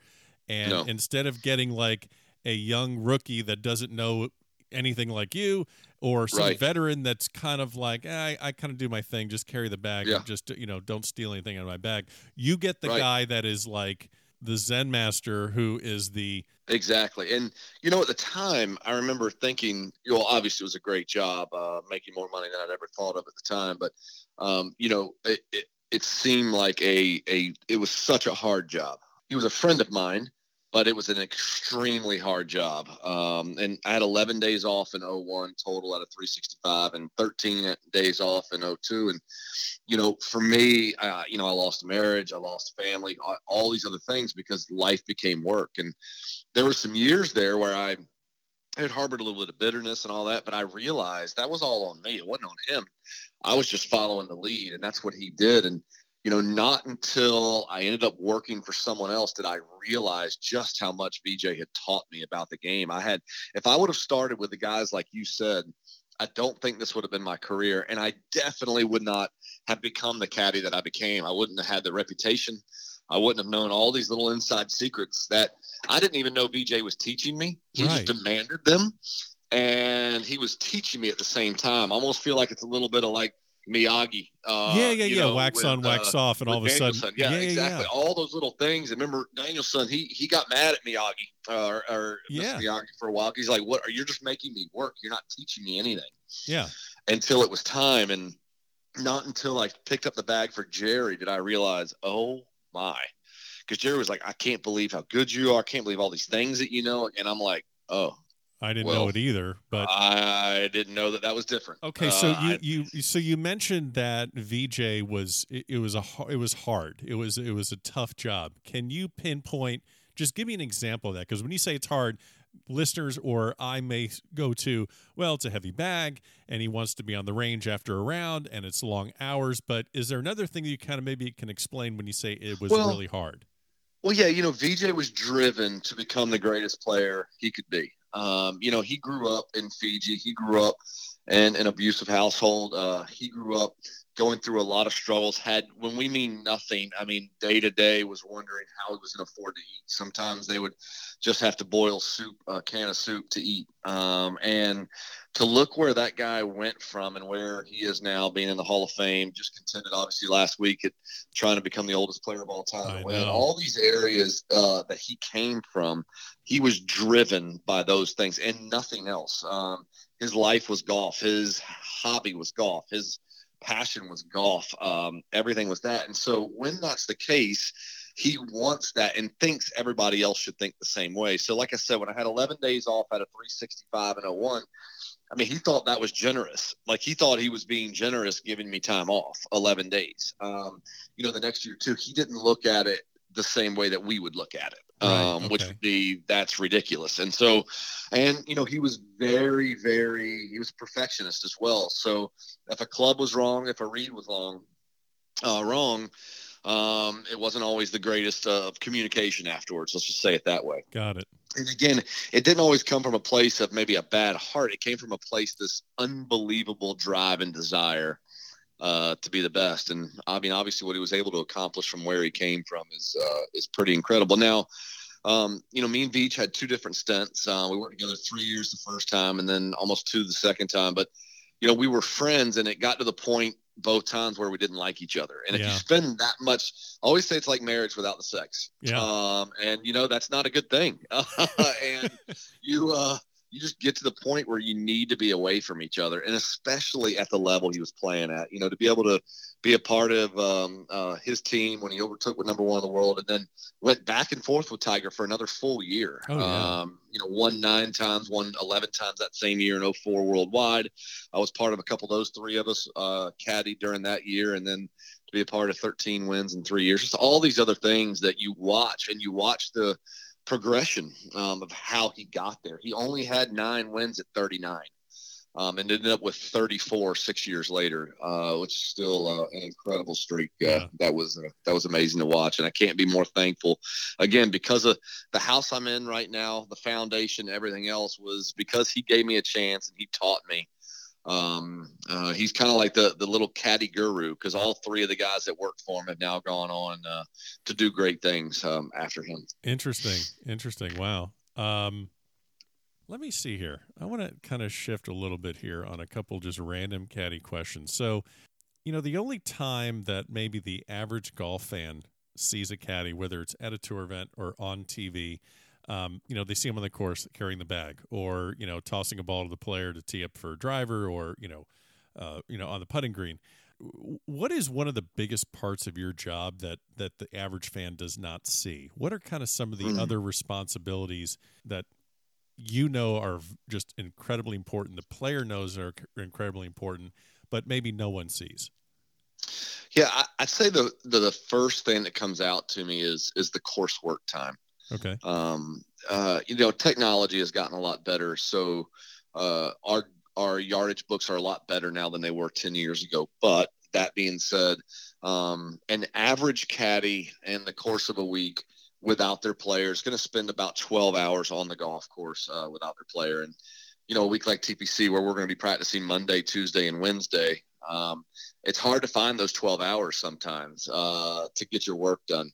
and no. instead of getting like a young rookie that doesn't know anything like you or some Right. veteran that's kind of like eh, I, I kind of do my thing, just carry the bag, Yeah. just you know don't steal anything out of my bag. You get the Right. guy that is like the Zen master who is the Exactly. And, you know, at the time, I remember thinking, you know, obviously it was a great job, uh, making more money than I'd ever thought of at the time. But, um, you know, it, it, it seemed like a, a, it was such a hard job. He was a friend of mine, but it was an extremely hard job. Um, and I had 11 days off in 01 total out of 365 and 13 days off in 02. And, you know, for me, uh, you know, I lost marriage, I lost family, all, all these other things because life became work. And there were some years there where I had harbored a little bit of bitterness and all that, but I realized that was all on me. It wasn't on him. I was just following the lead, and that's what he did. And you know, not until I ended up working for someone else did I realize just how much VJ had taught me about the game. I had, if I would have started with the guys like you said, I don't think this would have been my career, and I definitely would not have become the caddy that I became. I wouldn't have had the reputation. I wouldn't have known all these little inside secrets that I didn't even know VJ was teaching me. He Right. just demanded them, and he was teaching me at the same time. I almost feel like it's a little bit of like Miyagi. Uh, yeah yeah yeah know, wax with, on wax uh, off, and all of a sudden Daniel-san. yeah, exactly. All those little things. And remember Daniel-san? He he got mad at Miyagi uh, or, or Yeah. Mr. Miyagi for a while. He's like, "What? You're just making me work. You're not teaching me anything." yeah Until it was time, and not until I picked up the bag for Jerry did I realize, oh my, because Jerry was like, "I can't believe how good you are. I can't believe all these things that you know." And I'm like, "Oh, I didn't know it either, but I didn't know that that was different." Okay, so Uh, you, I- you so you mentioned that VJ was it, it was a it was hard. It was it was a tough job. Can you pinpoint? Just give me an example of that because when you say it's hard, listeners or I may go to well, it's a heavy bag, and he wants to be on the range after a round, and it's long hours. But is there another thing that you kind of maybe can explain when you say it was Well, really hard? Well, yeah, you know, VJ was driven to become the greatest player he could be. Um, you know, he grew up in Fiji. He grew up in an abusive household. Uh, he grew up going through a lot of struggles. Had when we mean nothing, I mean day to day was wondering how he was going to afford to eat. Sometimes they would just have to boil soup, a can of soup to eat. Um, and to look where that guy went from and where he is now, being in the Hall of Fame, just contended obviously last week at trying to become the oldest player of all time. I know. All these areas uh, that he came from, he was driven by those things and nothing else. Um, his life was golf. His hobby was golf. His passion was golf. Um, everything was that. And so when that's the case, he wants that and thinks everybody else should think the same way. So, like I said, when I had 11 days off out of 365 and 01, I mean, he thought that was generous. Like he thought he was being generous, giving me time off, 11 days. Um, you know, the next year too, he didn't look at it the same way that we would look at it, Right, um, which okay. would be that's ridiculous. And so, and you know, he was very, very, he was a perfectionist as well. So if a club was wrong, if a read was long, uh, wrong, um, it wasn't always the greatest uh, of communication afterwards. Let's just say it that way Got it. and again, it didn't always come from a place of maybe a bad heart. It came from a place this unbelievable drive and desire uh, to be the best. And I mean, obviously, what he was able to accomplish from where he came from is uh, is pretty incredible. Now, um, you know, me and Vij had two different stints. Uh, we worked together three years the first time, and then almost two the second time. But you know, we were friends, and it got to the point both times where we didn't like each other. And if Yeah. you spend that much, I always say it's like marriage without the sex. Yeah. Um, and you know that's not a good thing. and you uh, you just get to the point where you need to be away from each other, and especially at the level he was playing at. You know, to be able to be a part of um, uh, his team when he overtook with number one in the world, and then went back and forth with Tiger for another full year. Oh, yeah. um, you know, won nine times, won 11 times that same year in 04 worldwide. I was part of a couple of those three of us, uh, caddy during that year. And then to be a part of 13 wins in three years, just all these other things that you watch and you watch the progression um, of how he got there. He only had nine wins at 39. Um, and ended up with 34 six years later, uh, which is still uh, an incredible streak. Uh, Yeah. That was uh, that was amazing to watch, and I can't be more thankful. Again, because of the house I'm in right now, the foundation, everything else was because he gave me a chance and he taught me. Um, uh, he's kind of like the the little caddy guru because all three of the guys that worked for him have now gone on uh, to do great things um, after him. Interesting. Interesting. Wow. Um, Let me see here. I want to kind of shift a little bit here on a couple just random caddy questions. So, you know, the only time that maybe the average golf fan sees a caddy, whether it's at a tour event or on TV, um, you know, they see him on the course carrying the bag, or you know, tossing a ball to the player to tee up for a driver, or you know, uh, you know, on the putting green. What is one of the biggest parts of your job that that the average fan does not see? What are kind of some of the mm. other responsibilities that you know are just incredibly important? The player knows are incredibly important, but maybe no one sees. Yeah, I, would say the, the, the first thing that comes out to me is is the coursework time. Okay. Um, uh, you know, technology has gotten a lot better, so uh, our our yardage books are a lot better now than they were ten years ago. But that being said, um, an average caddy in the course of a week without their player is going to spend about 12 hours on the golf course uh, without their player. And, you know, a week like TPC where we're going to be practicing Monday, Tuesday, and Wednesday, um, it's hard to find those 12 hours sometimes uh, to get your work done.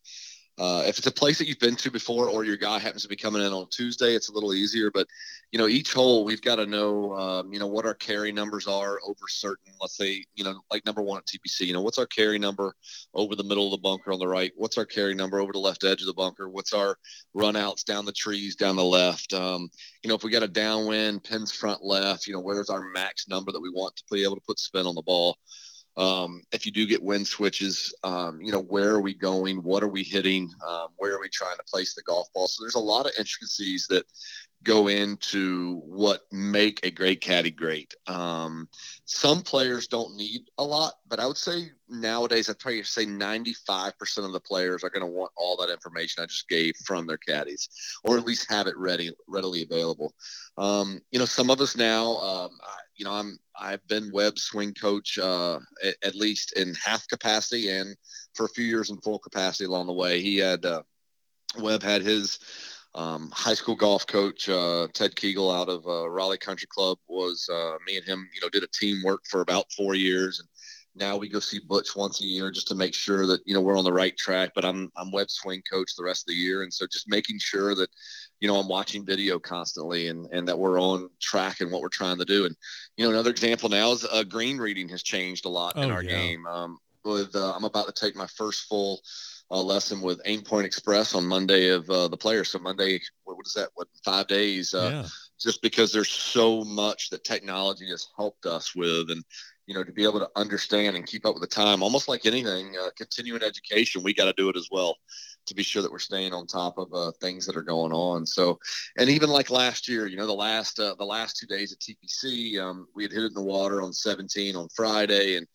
Uh, if it's a place that you've been to before, or your guy happens to be coming in on Tuesday, it's a little easier. But you know, each hole we've got to know, um, you know, what our carry numbers are over certain. Let's say, you know, like number one at TPC, you know, what's our carry number over the middle of the bunker on the right? What's our carry number over the left edge of the bunker? What's our runouts down the trees down the left? Um, you know, if we got a downwind, pins front left, you know, where's our max number that we want to be able to put spin on the ball? Um, if you do get wind switches, um, you know, where are we going? What are we hitting? Um, where are we trying to place the golf ball? So there's a lot of intricacies that go into what make a great caddy great. Um, some players don't need a lot, but I would say nowadays, I'd probably say 95% of the players are going to want all that information I just gave from their caddies, or at least have it ready, readily available. Um, you know, some of us now, um, I, you know, I'm I've been Webb swing coach uh, at, at, least in half capacity and for a few years in full capacity along the way. He had uh, Webb had his um, high school golf coach uh, Ted Kegel out of uh, Raleigh Country Club was uh, me and him. You know, did a teamwork for about four years, and now we go see Butch once a year just to make sure that you know we're on the right track. But I'm I'm Webb swing coach the rest of the year, and so just making sure that you know I'm watching video constantly and and that we're on track and what we're trying to do. And you know another example now is uh, green reading has changed a lot oh, in our yeah. game. Um, with uh, I'm about to take my first full uh, lesson with Aim Point Express on Monday of uh, the players. So Monday, what, what is that? What five days? Uh, yeah. Just because there's so much that technology has helped us with, and you know, to be able to understand and keep up with the time, almost like anything, uh, continuing education, we got to do it as well to be sure that we're staying on top of uh, things that are going on. So, and even like last year, you know, the last uh, the last two days at TPC, um, we had hit it in the water on 17 on Friday, and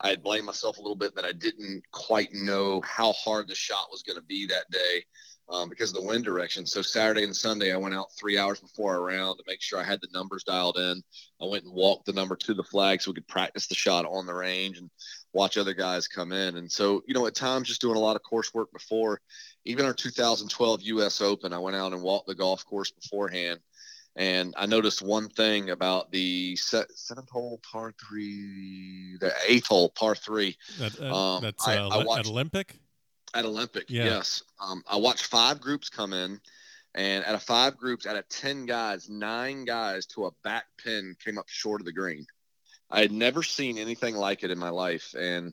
I had blamed myself a little bit that I didn't quite know how hard the shot was going to be that day um, because of the wind direction. So Saturday and Sunday, I went out three hours before our round to make sure I had the numbers dialed in. I went and walked the number to the flag so we could practice the shot on the range and watch other guys come in. And so, you know, at times just doing a lot of coursework before, even our 2012 U.S. Open, I went out and walked the golf course beforehand and I noticed one thing about the seventh hole par three, the eighth hole par three. That, uh, um, that's uh, I watched, at Olympic. At Olympic, yeah. yes. Um, I watched five groups come in, and out of five groups, out of ten guys, nine guys to a back pin came up short of the green. I had never seen anything like it in my life, and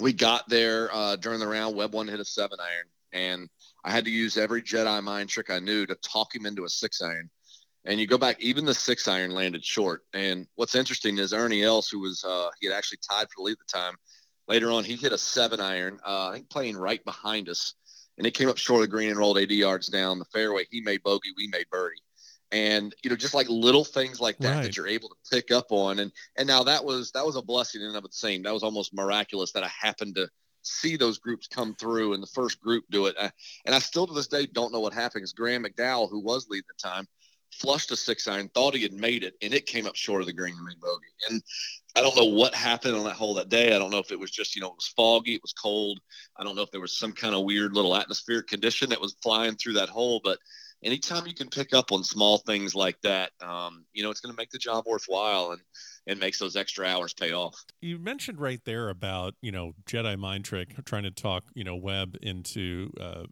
we got there uh, during the round. Webb one hit a seven iron, and I had to use every Jedi mind trick I knew to talk him into a six iron. And you go back, even the six iron landed short. And what's interesting is Ernie Els, who was uh, he had actually tied for the lead at the time. Later on, he hit a seven iron, uh, I think playing right behind us, and it came up short of the green and rolled 80 yards down the fairway. He made bogey, we made birdie, and you know just like little things like that right. that you're able to pick up on. And and now that was that was a blessing in and of itself. That was almost miraculous that I happened to see those groups come through and the first group do it. And I still to this day don't know what happened because Graham McDowell, who was leading at the time, flushed a six iron, thought he had made it, and it came up short of the green and made bogey. And I don't know what happened on that hole that day. I don't know if it was just, you know, it was foggy, it was cold. I don't know if there was some kind of weird little atmospheric condition that was flying through that hole. But anytime you can pick up on small things like that, um, you know, it's going to make the job worthwhile. And and makes those extra hours pay off. You mentioned right there about you know Jedi mind trick trying to talk you know Webb into uh,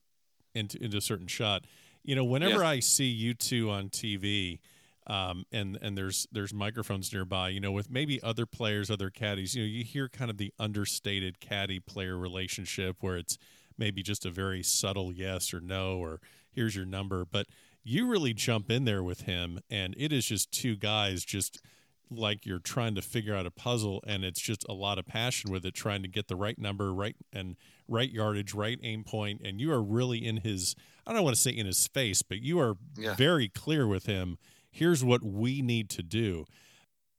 into into a certain shot. You know, whenever yeah. I see you two on TV, um, and and there's there's microphones nearby. You know, with maybe other players, other caddies. You know, you hear kind of the understated caddy player relationship where it's maybe just a very subtle yes or no or here's your number, but you really jump in there with him, and it is just two guys just like you're trying to figure out a puzzle and it's just a lot of passion with it trying to get the right number right and right yardage right aim point and you are really in his i don't want to say in his face but you are yeah. very clear with him. Here's what we need to do.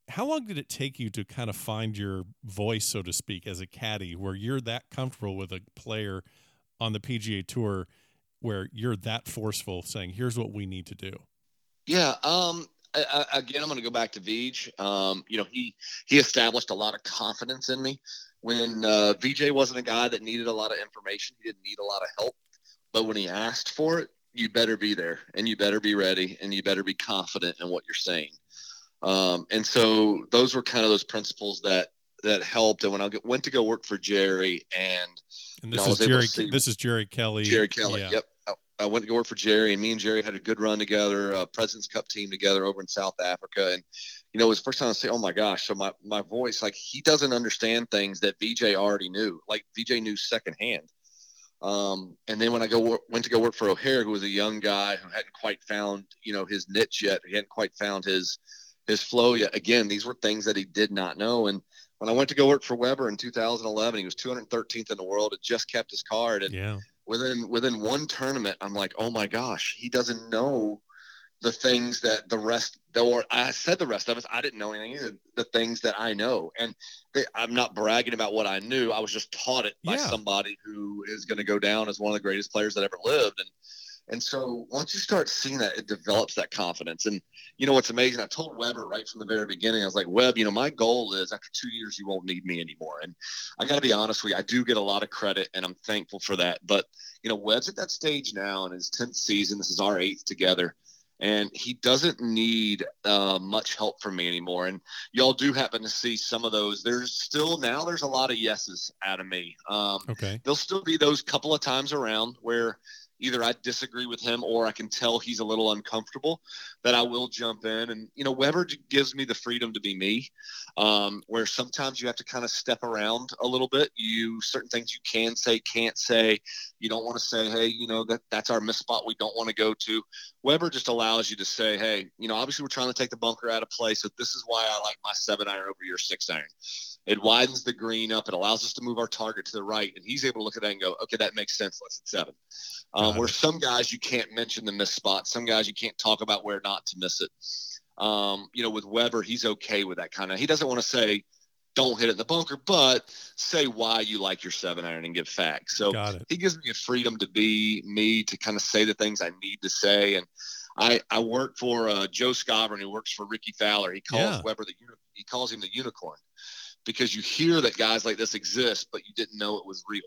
How long did it take you to kind of find your voice so to speak as a caddy where you're that comfortable with a player on the pga tour where you're that forceful saying here's what we need to do yeah um I, again, I'm going to go back to Vij. Um, you know, he he established a lot of confidence in me when uh, VJ wasn't a guy that needed a lot of information. He didn't need a lot of help, but when he asked for it, you better be there and you better be ready and you better be confident in what you're saying. Um, and so those were kind of those principles that that helped. And when I went to go work for Jerry and, and this you know, is Jerry, this is Jerry Kelly. Jerry Kelly. Yeah. Yep. I went to go work for Jerry, and me and Jerry had a good run together, a President's Cup team together over in South Africa. And you know, it was first time I say, "Oh my gosh!" So my my voice, like he doesn't understand things that VJ already knew, like VJ knew secondhand. Um, and then when I go went to go work for O'Hair, who was a young guy who hadn't quite found you know his niche yet, he hadn't quite found his his flow yet. Again, these were things that he did not know. And when I went to go work for Weber in 2011, he was 213th in the world. Had just kept his card, and yeah within within one tournament, I'm like, oh my gosh, he doesn't know the things that the rest or I said the rest of us I didn't know anything either, the things that I know and they, I'm not bragging about what I knew I was just taught it by yeah. somebody who is going to go down as one of the greatest players that ever lived and and so once you start seeing that, it develops that confidence. And you know what's amazing? I told Weber right from the very beginning, I was like, Webb, you know, my goal is after two years, you won't need me anymore. And I got to be honest with you, I do get a lot of credit, and I'm thankful for that. But you know, Webb's at that stage now in his tenth season. This is our eighth together. And he doesn't need uh, much help from me anymore. And y'all do happen to see some of those. There's still now. There's a lot of yeses out of me. Um, okay. There'll still be those couple of times around where either I disagree with him or I can tell he's a little uncomfortable, that I will jump in. And, you know, Weber gives me the freedom to be me, um, where sometimes you have to kind of step around a little bit. You, certain things you can say, can't say. You don't want to say, hey, you know, that that's our miss spot we don't want to go to. Weber just allows you to say, hey, you know, obviously we're trying to take the bunker out of play. So this is why I like my seven iron over your six iron. It widens the green up. It allows us to move our target to the right. And he's able to look at that and go, okay, that makes sense. Let's hit seven. Um, where some guys you can't mention the miss spot, some guys you can't talk about where not to miss it. Um, you know, with Weber, he's okay with that kind of. He doesn't want to say, "Don't hit it in the bunker," but say why you like your seven iron and give facts. So he gives me a freedom to be me, to kind of say the things I need to say. And I I work for uh, Joe Skovron, who works for Rickie Fowler. He calls yeah. Weber the he calls him the unicorn because you hear that guys like this exist, but you didn't know it was real.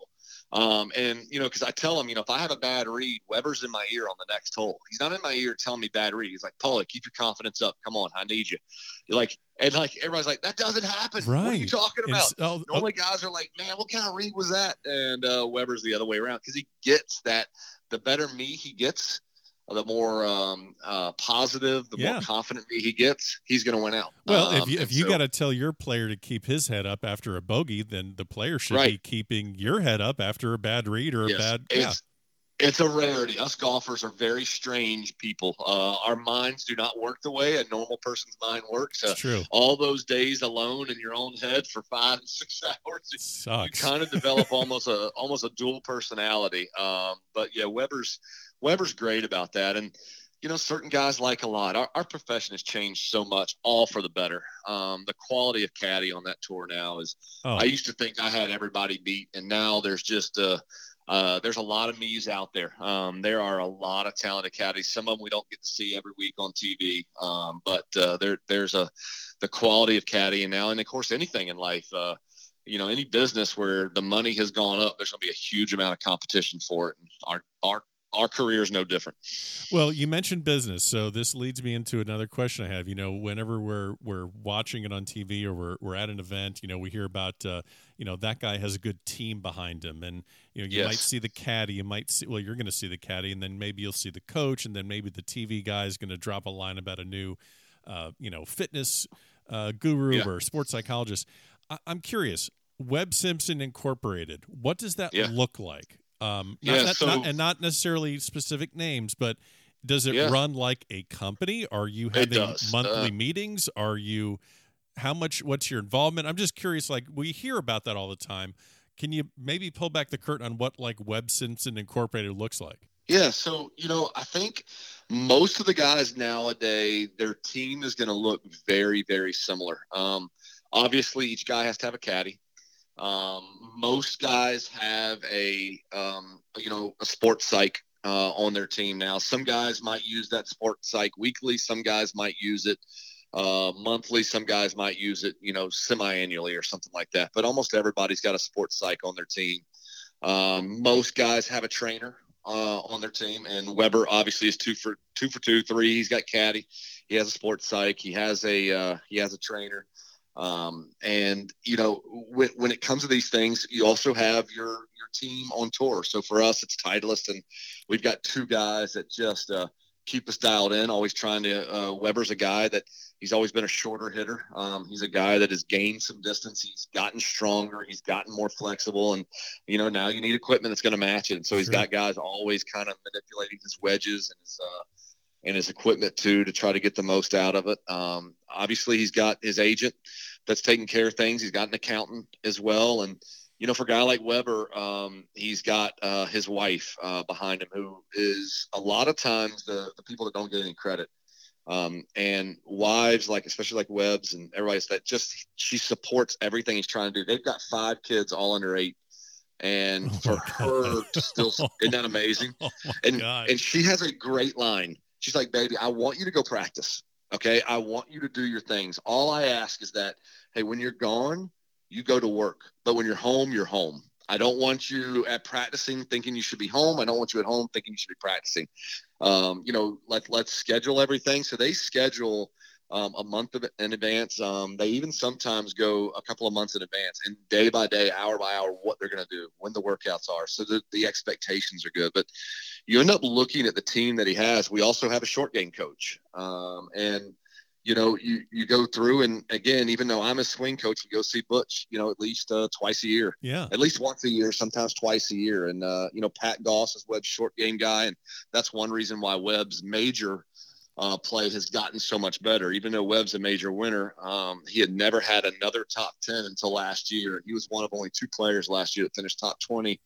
Um, and you know, because I tell him, you know, if I have a bad read, Weber's in my ear on the next hole. He's not in my ear telling me bad read. He's like, Paulie, keep your confidence up. Come on, I need you. You're like, and like everybody's like, that doesn't happen. Right. What are you talking about? Oh, Normally, oh. guys are like, man, what kind of read was that? And uh, Weber's the other way around because he gets that. The better me he gets, the more um, uh, positive, the yeah. more confident he gets, he's going to win out. Well, um, if you, if you so, got to tell your player to keep his head up after a bogey, then the player should right. be keeping your head up after a bad read or yes. a bad. It's, yeah. It's a rarity. Us golfers are very strange people. Uh, our minds do not work the way a normal person's mind works. Uh, true. All those days alone in your own head for five and six hours, it Sucks. you kind of develop almost a almost a dual personality. Um, but yeah, Weber's Weber's great about that. And, you know, certain guys like a lot. Our, our profession has changed so much, all for the better. Um, the quality of caddy on that tour now is, oh. I used to think I had everybody beat, and now there's just a, uh, there's a lot of me's out there. Um, there are a lot of talented caddies. Some of them we don't get to see every week on TV, um, but uh, there there's a the quality of caddy, and now, and of course, anything in life. Uh, you know, any business where the money has gone up, there's going to be a huge amount of competition for it. And our our our career is no different. Well, you mentioned business, so this leads me into another question I have. You know, whenever we're we're watching it on TV or we're we're at an event, you know, we hear about uh, you know that guy has a good team behind him, and you know you Yes. might see the caddy, you might see well you're going to see the caddy, and then maybe you'll see the coach, and then maybe the TV guy is going to drop a line about a new, uh, you know, fitness uh, guru Yeah. or sports psychologist. I- I'm curious. Webb Simpson Incorporated. What does that Yeah. look like? Um, Yeah, not- so- not- and not necessarily specific names, but does it Yeah. run like a company? Are you having monthly Uh, meetings? Are you how much? What's your involvement? I'm just curious. Like we hear about that all the time. Can you maybe pull back the curtain on what like Webb Simpson Incorporated looks like? Yeah, so you know, I think most of the guys nowadays, their team is going to look very, very similar. Um, obviously, each guy has to have a caddy. Um, most guys have a, um, you know, a sports psych uh, on their team now. Some guys might use that sports psych weekly. Some guys might use it uh, monthly. Some guys might use it, you know, semi-annually or something like that. But almost everybody's got a sports psych on their team. Um, most guys have a trainer uh, on their team, and Weber obviously is two for two for two, three. He's got caddy, he has a sports psych, he has a uh, he has a trainer, um, and you know when, when it comes to these things, you also have your your team on tour. So for us, it's Titleist, and we've got two guys that just uh, keep us dialed in. Always trying to. Uh, Weber's a guy that he's always been a shorter hitter. Um, he's a guy that has gained some distance. He's gotten stronger. He's gotten more flexible, and you know now you need equipment that's going to match it. And so he's Sure. got guys always kind of manipulating his wedges and his uh, and his equipment too to try to get the most out of it. Um, obviously, he's got his agent that's taking care of things. He's got an accountant as well, and you know, for a guy like Weber, um, he's got uh, his wife uh, behind him, who is a lot of times the, the people that don't get any credit. Um, and wives, like especially like Webb's and everybody's that just she supports everything he's trying to do. They've got five kids, all under eight, and Oh for her to still isn't that amazing? Oh and god! and she has a great line. She's like, "Baby, I want you to go practice. Okay, I want you to do your things. All I ask is that, hey, when you're gone, you go to work. But when you're home, you're home. I don't want you at practicing thinking you should be home. I don't want you at home thinking you should be practicing. Um, you know, let let's schedule everything. So they schedule um, a month of, in advance. Um, they even sometimes go a couple of months in advance, and day by day, hour by hour, what they're going to do, when the workouts are, so that the expectations are good. But you end up looking at the team that he has. We also have a short game coach, um, and you know, you you go through, and again, even though I'm a swing coach, we go see Butch, you know, at least uh, twice a year yeah, at least once a year, sometimes twice a year. And uh, you know, Pat Goss is Webb's short game guy, and that's one reason why Webb's major uh, play has gotten so much better. Even though Webb's a major winner, um, he had never had another top ten until last year. He was one of only two players last year that finished top twenty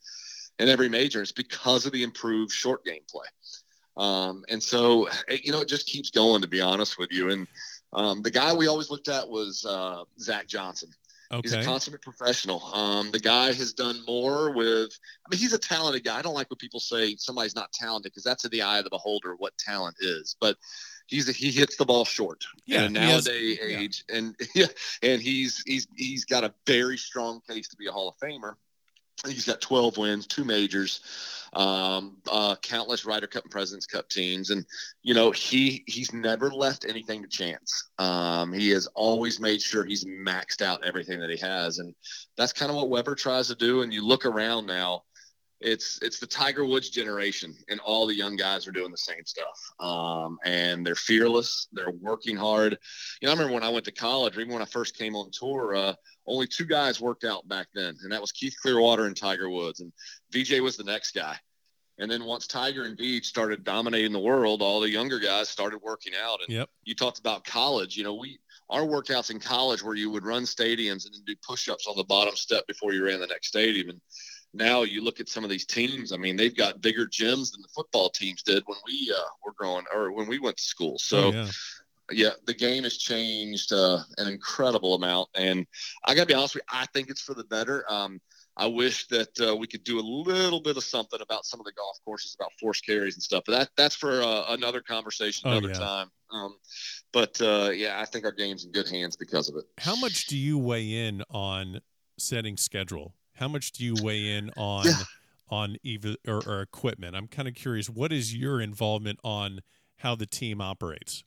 in every major. It's because of the improved short game play. Um, and so, it, you know, it just keeps going. To be honest with you, and um, the guy we always looked at was uh, Zach Johnson. He's a consummate professional. Um, the guy has done more with. I mean, he's a talented guy. I don't like when people say somebody's not talented because that's in the eye of the beholder what talent is. But he's a, he hits the ball short yeah. in a he has- nowadays yeah. age, and yeah, and he's he's he's got a very strong case to be a Hall of Famer. He's got 12 wins, two majors, um, uh, countless Ryder Cup and Presidents Cup teams, and you know he he's never left anything to chance. Um, he has always made sure he's maxed out everything that he has, and that's kind of what Weber tries to do. And you look around now, it's it's the Tiger Woods generation, and all the young guys are doing the same stuff. Um, and they're fearless, they're working hard. You know, I remember when I went to college, or even when I first came on tour. Uh, only two guys worked out back then, and that was Keith Clearwater and Tiger Woods. And VJ was the next guy. And then once Tiger and Vij started dominating the world, all the younger guys started working out. And Yep. you talked about college. You know, we our workouts in college where you would run stadiums and then do push-ups on the bottom step before you ran the next stadium. And now you look at some of these teams. I mean, they've got bigger gyms than the football teams did when we uh, were growing or when we went to school. So Oh, yeah. yeah, the game has changed uh, an incredible amount, and I got to be honest with you, I think it's for the better. Um, I wish that uh, we could do a little bit of something about some of the golf courses about forced carries and stuff, but that that's for uh, another conversation Oh, another yeah. time. Um, but uh, yeah, I think our game's in good hands because of it. How much do you weigh in on setting schedule? How much do you weigh in on Yeah. on either or, or equipment. I'm kind of curious. What is your involvement on how the team operates?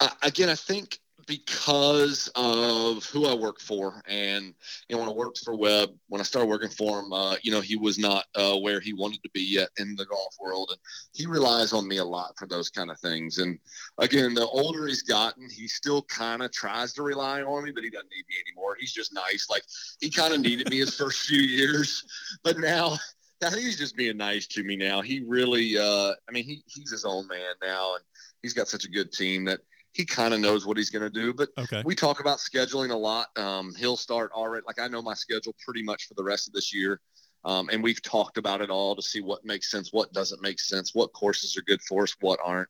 Uh, again, I think because of who I work for. And you know, when I worked for Webb, when I started working for him, uh, you know, he was not uh, where he wanted to be yet in the golf world, and he relies on me a lot for those kind of things. And again, the older he's gotten, he still kind of tries to rely on me, but he doesn't need me anymore. He's just nice. Like he kind of needed me his first few years, but now. I think he's just being nice to me now. He really, uh, I mean, he, he's his own man now, and he's got such a good team that he kind of knows what he's going to do. But okay. we talk about scheduling a lot. Um, he'll start already. Like I know my schedule pretty much for the rest of this year. Um, and we've talked about it all to see what makes sense, what doesn't make sense, what courses are good for us, what aren't.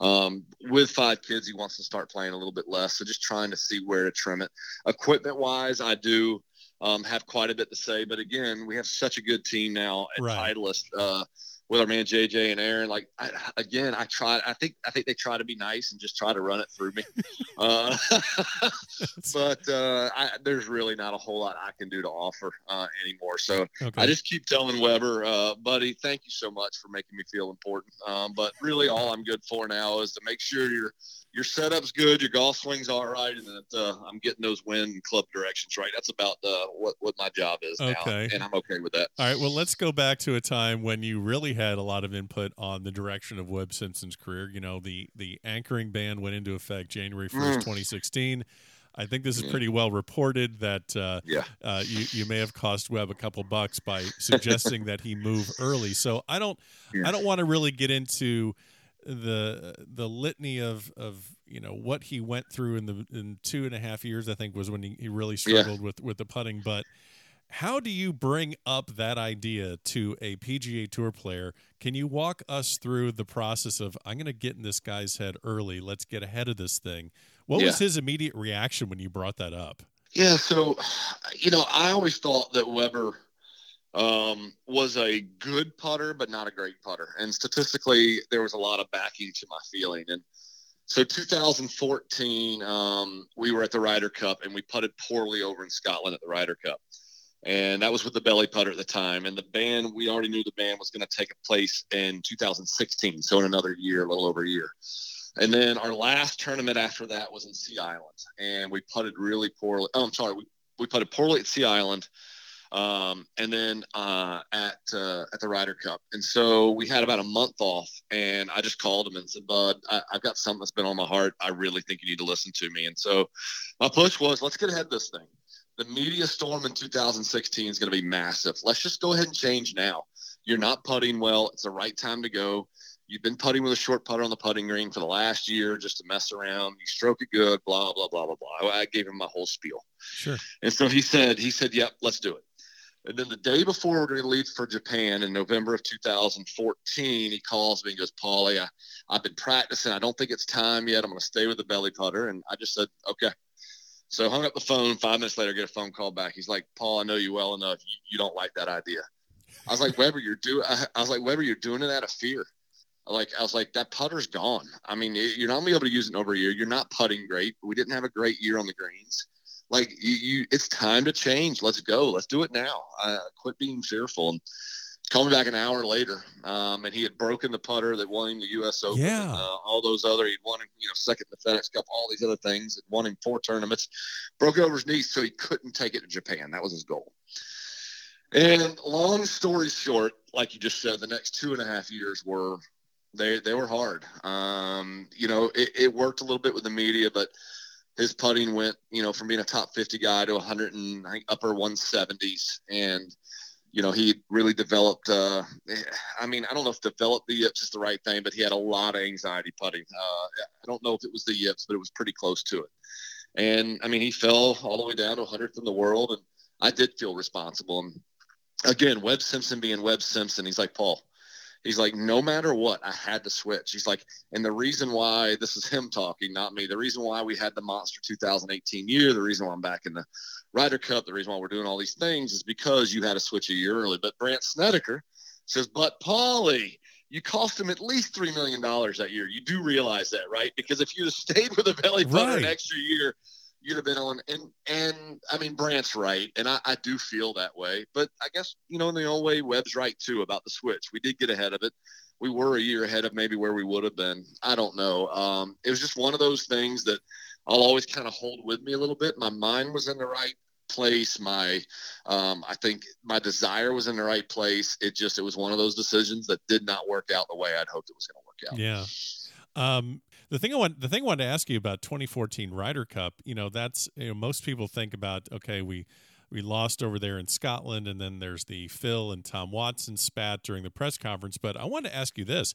Um, with five kids, he wants to start playing a little bit less. So just trying to see where to trim it. Equipment wise, I do um, have quite a bit to say. But again, we have such a good team now at right. Titleist. Uh, with our man JJ and Aaron. Like I, again, I try. I think I think they try to be nice and just try to run it through me. uh, but uh, I, there's really not a whole lot I can do to offer uh, anymore. So okay. I just keep telling Weber, uh, buddy, thank you so much for making me feel important. Um, but really, all I'm good for now is to make sure you're your setup's good, your golf swing's all right, and that uh, I'm getting those wind club directions right. That's about uh, what what my job is okay. now, and I'm okay with that. All right. Well, let's go back to a time when you really had a lot of input on the direction of Webb Simpson's career. You know, the the anchoring ban went into effect January first, mm. 2016. I think this is pretty well reported that uh, yeah. uh, you you may have cost Webb a couple bucks by suggesting that he move early. So I don't yeah. I don't want to really get into the the litany of of you know what he went through in the in two and a half years I think was when he, he really struggled yeah. with with the putting but how do you bring up that idea to a PGA Tour player? Can you walk us through the process of I'm going to get in this guy's head early. Let's get ahead of this thing. What yeah. was his immediate reaction when you brought that up? Yeah, so you know, I always thought that Weber um, was a good putter, but not a great putter. And statistically, there was a lot of backing to my feeling. And so 2014, um, we were at the Ryder Cup and we putted poorly over in Scotland at the Ryder Cup. And that was with the belly putter at the time. And the ban, we already knew the ban was going to take place in 2016. So in another year, a little over a year. And then our last tournament after that was in Sea Island. And we putted really poorly. Oh, I'm sorry. We, we putted poorly at Sea Island um, and then uh, at uh, at the Ryder Cup. And so we had about a month off, and I just called him and said, "Bud, I, have got something that's been on my heart. I really think you need to listen to me." And so my push was, "Let's get ahead of this thing. The media storm in 2016 is going to be massive. Let's just go ahead and change now. You're not putting well. It's the right time to go." You've been putting with a short putter on the putting green for the last year just to mess around. You stroke it good, blah, blah, blah, blah, blah. I gave him my whole spiel. Sure. And so he said, he said, yep, let's do it. And then the day before we're going to leave for Japan in November of 2014, he calls me and goes, Paulie, I've been practicing. I don't think it's time yet. I'm going to stay with the belly putter. And I just said, okay. So hung up the phone. Five minutes later, get a phone call back. He's like, Paul, I know you well enough. You, you don't like that idea. I was like, Weber, you're doing. I, was like, Weber, you're doing it out of fear. Like I was like, that putter's gone. I mean, you're not gonna be able to use it over a year. You're not putting great. We didn't have a great year on the greens like you, you, it's time to change. Let's go. Let's do it now. Uh, quit being fearful. And called me back an hour later, um, and he had broken the putter that won him the U.S. Open. Yeah. Uh, all those other, he'd won, you know, second in the FedEx Cup, all these other things. Had won him four tournaments, broke over his knees, so he couldn't take it to Japan. That was his goal. And long story short, like you just said, the next two and a half years were they they were hard. Um, you know, it, it worked a little bit with the media, but his putting went, you know, from being a top 50 guy to 100 and upper 170s. And, you know, he really developed, uh, I mean, I don't know if developed the yips is the right thing, but he had a lot of anxiety putting. Uh, I don't know if it was the yips, but it was pretty close to it. And I mean, he fell all the way down to 100th in the world. And I did feel responsible. And again, Webb Simpson being Webb Simpson, he's like, Paul, He's like, no matter what, I had to switch. He's like, and the reason why this is him talking, not me. The reason why we had the monster 2018 year, the reason why I'm back in the Ryder Cup, the reason why we're doing all these things is because you had to switch a year early. But Brandt Snedeker says, but Paulie, you cost him at least three million dollars that year. You do realize that, right? Because if you stayed with a belly putter right. an extra year, you'd have been on. And and I mean, Brandt's right, and I, I do feel that way. But I guess you know, in the old way, Webb's right too about the switch. We did get ahead of it. We were a year ahead of maybe where we would have been. I don't know. Um, it was just one of those things that I'll always kind of hold with me a little bit. My mind was in the right place. My, um, I think my desire was in the right place. It just, it was one of those decisions that did not work out the way I'd hoped it was going to work out. Yeah. Um, the thing I want, the thing I wanted to ask you about 2014 Ryder Cup, you know, that's, you know, most people think about, okay, we, we lost over there in Scotland, and then there's the Phil and Tom Watson spat during the press conference. But I want to ask you this: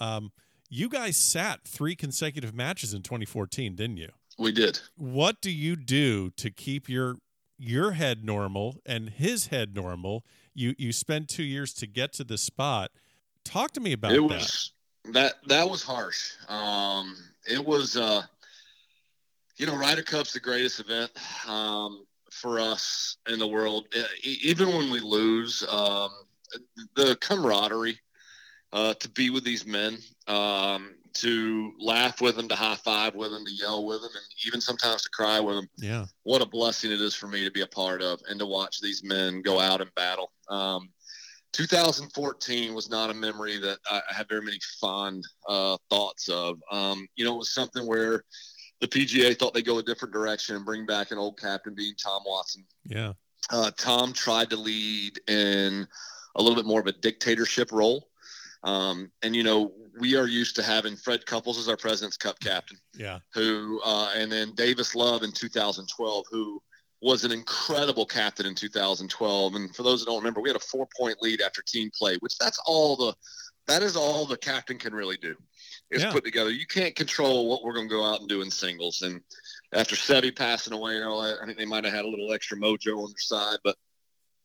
um, you guys sat three consecutive matches in 2014, didn't you? We did. What do you do to keep your your head normal and his head normal? You you spend two years to get to the spot. Talk to me about it that. was that that was harsh. Um, it was uh, you know, Ryder Cup's the greatest event um, for us in the world. Even when we lose, um, the camaraderie uh, to be with these men, um, to laugh with them, to high five with them, to yell with them, and even sometimes to cry with them. Yeah. What a blessing it is for me to be a part of and to watch these men go out and battle. Um, 2014 was not a memory that I have very many fond uh, thoughts of. Um, you know, it was something where the PGA thought they'd go a different direction and bring back an old captain, being Tom Watson. Yeah. Uh, Tom tried to lead in a little bit more of a dictatorship role. Um, and you know, we are used to having Fred Couples as our President's Cup captain. Yeah. Who, uh, and then Davis Love in 2012, who was an incredible captain in 2012. And for those that don't remember, we had a four point lead after team play, which that's all the, that is all the captain can really do is Yeah. put together. You can't control what we're going to go out and do in singles. And after Seve passing away and all that, I think they might have had a little extra mojo on their side. But,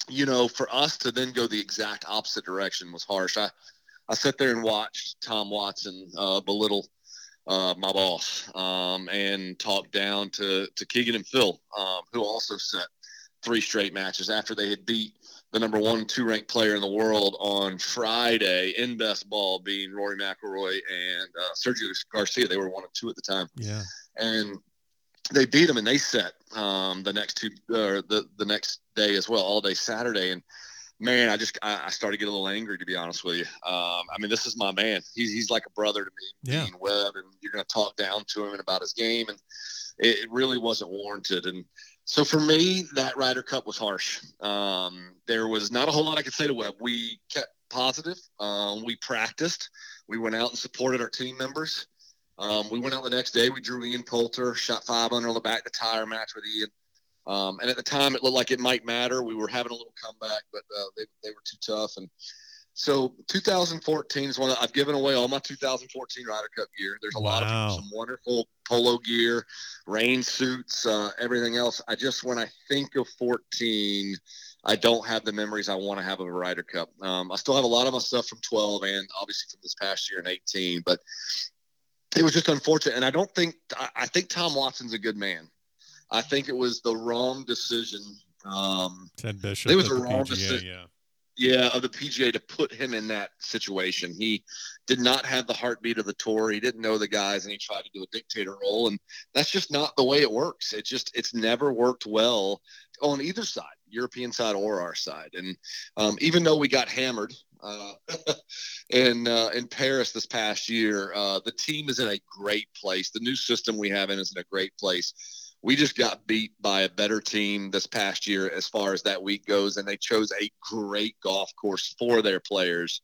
you know, for us to then go the exact opposite direction was harsh. I, I sat there and watched Tom Watson uh, belittle uh, my boss um, and talked down to, to Keegan and Phil, um, who also set three straight matches after they had beat the number one and two ranked player in the world on Friday in best ball, being Rory McIlroy and uh, Sergio Garcia. They were one and two at the time, Yeah. and they beat them and they set um, the next two or the the next day as well, all day Saturday. And man, I just I, started getting a little angry to be honest with you. Um, I mean, this is my man. He's he's like a brother to me, Yeah. Dean Webb, and you're going to talk down to him and about his game, and it, it really wasn't warranted. And so for me, that Ryder Cup was harsh. Um, there was not a whole lot I could say to Webb. We kept positive. Um, we practiced. We went out and supported our team members. Um, we went out the next day. We drew Ian Poulter, shot five under on the back of the tire match with Ian. Um, and at the time, it looked like it might matter. We were having a little comeback, but uh, they, they were too tough. And so 2014 is one that I've given away all my 2014 Ryder Cup gear. There's a lot Wow. of some wonderful polo gear, rain suits, uh, everything else. I just, when I think of 14, I don't have the memories I want to have of a Ryder Cup. Um, I still have a lot of my stuff from 12 and obviously from this past year in 18, but it was just unfortunate. And I don't think, I, I think Tom Watson's a good man. I think it was the wrong decision. Um, Ted Bishop. It was a the wrong PGA, decision. Yeah. yeah, of the PGA to put him in that situation. He did not have the heartbeat of the tour. He didn't know the guys, and he tried to do a dictator role, and that's just not the way it works. It just it's never worked well on either side, European side or our side. And um, even though we got hammered uh, in uh, in Paris this past year, uh, the team is in a great place. The new system we have in is in a great place we just got beat by a better team this past year as far as that week goes, and they chose a great golf course for their players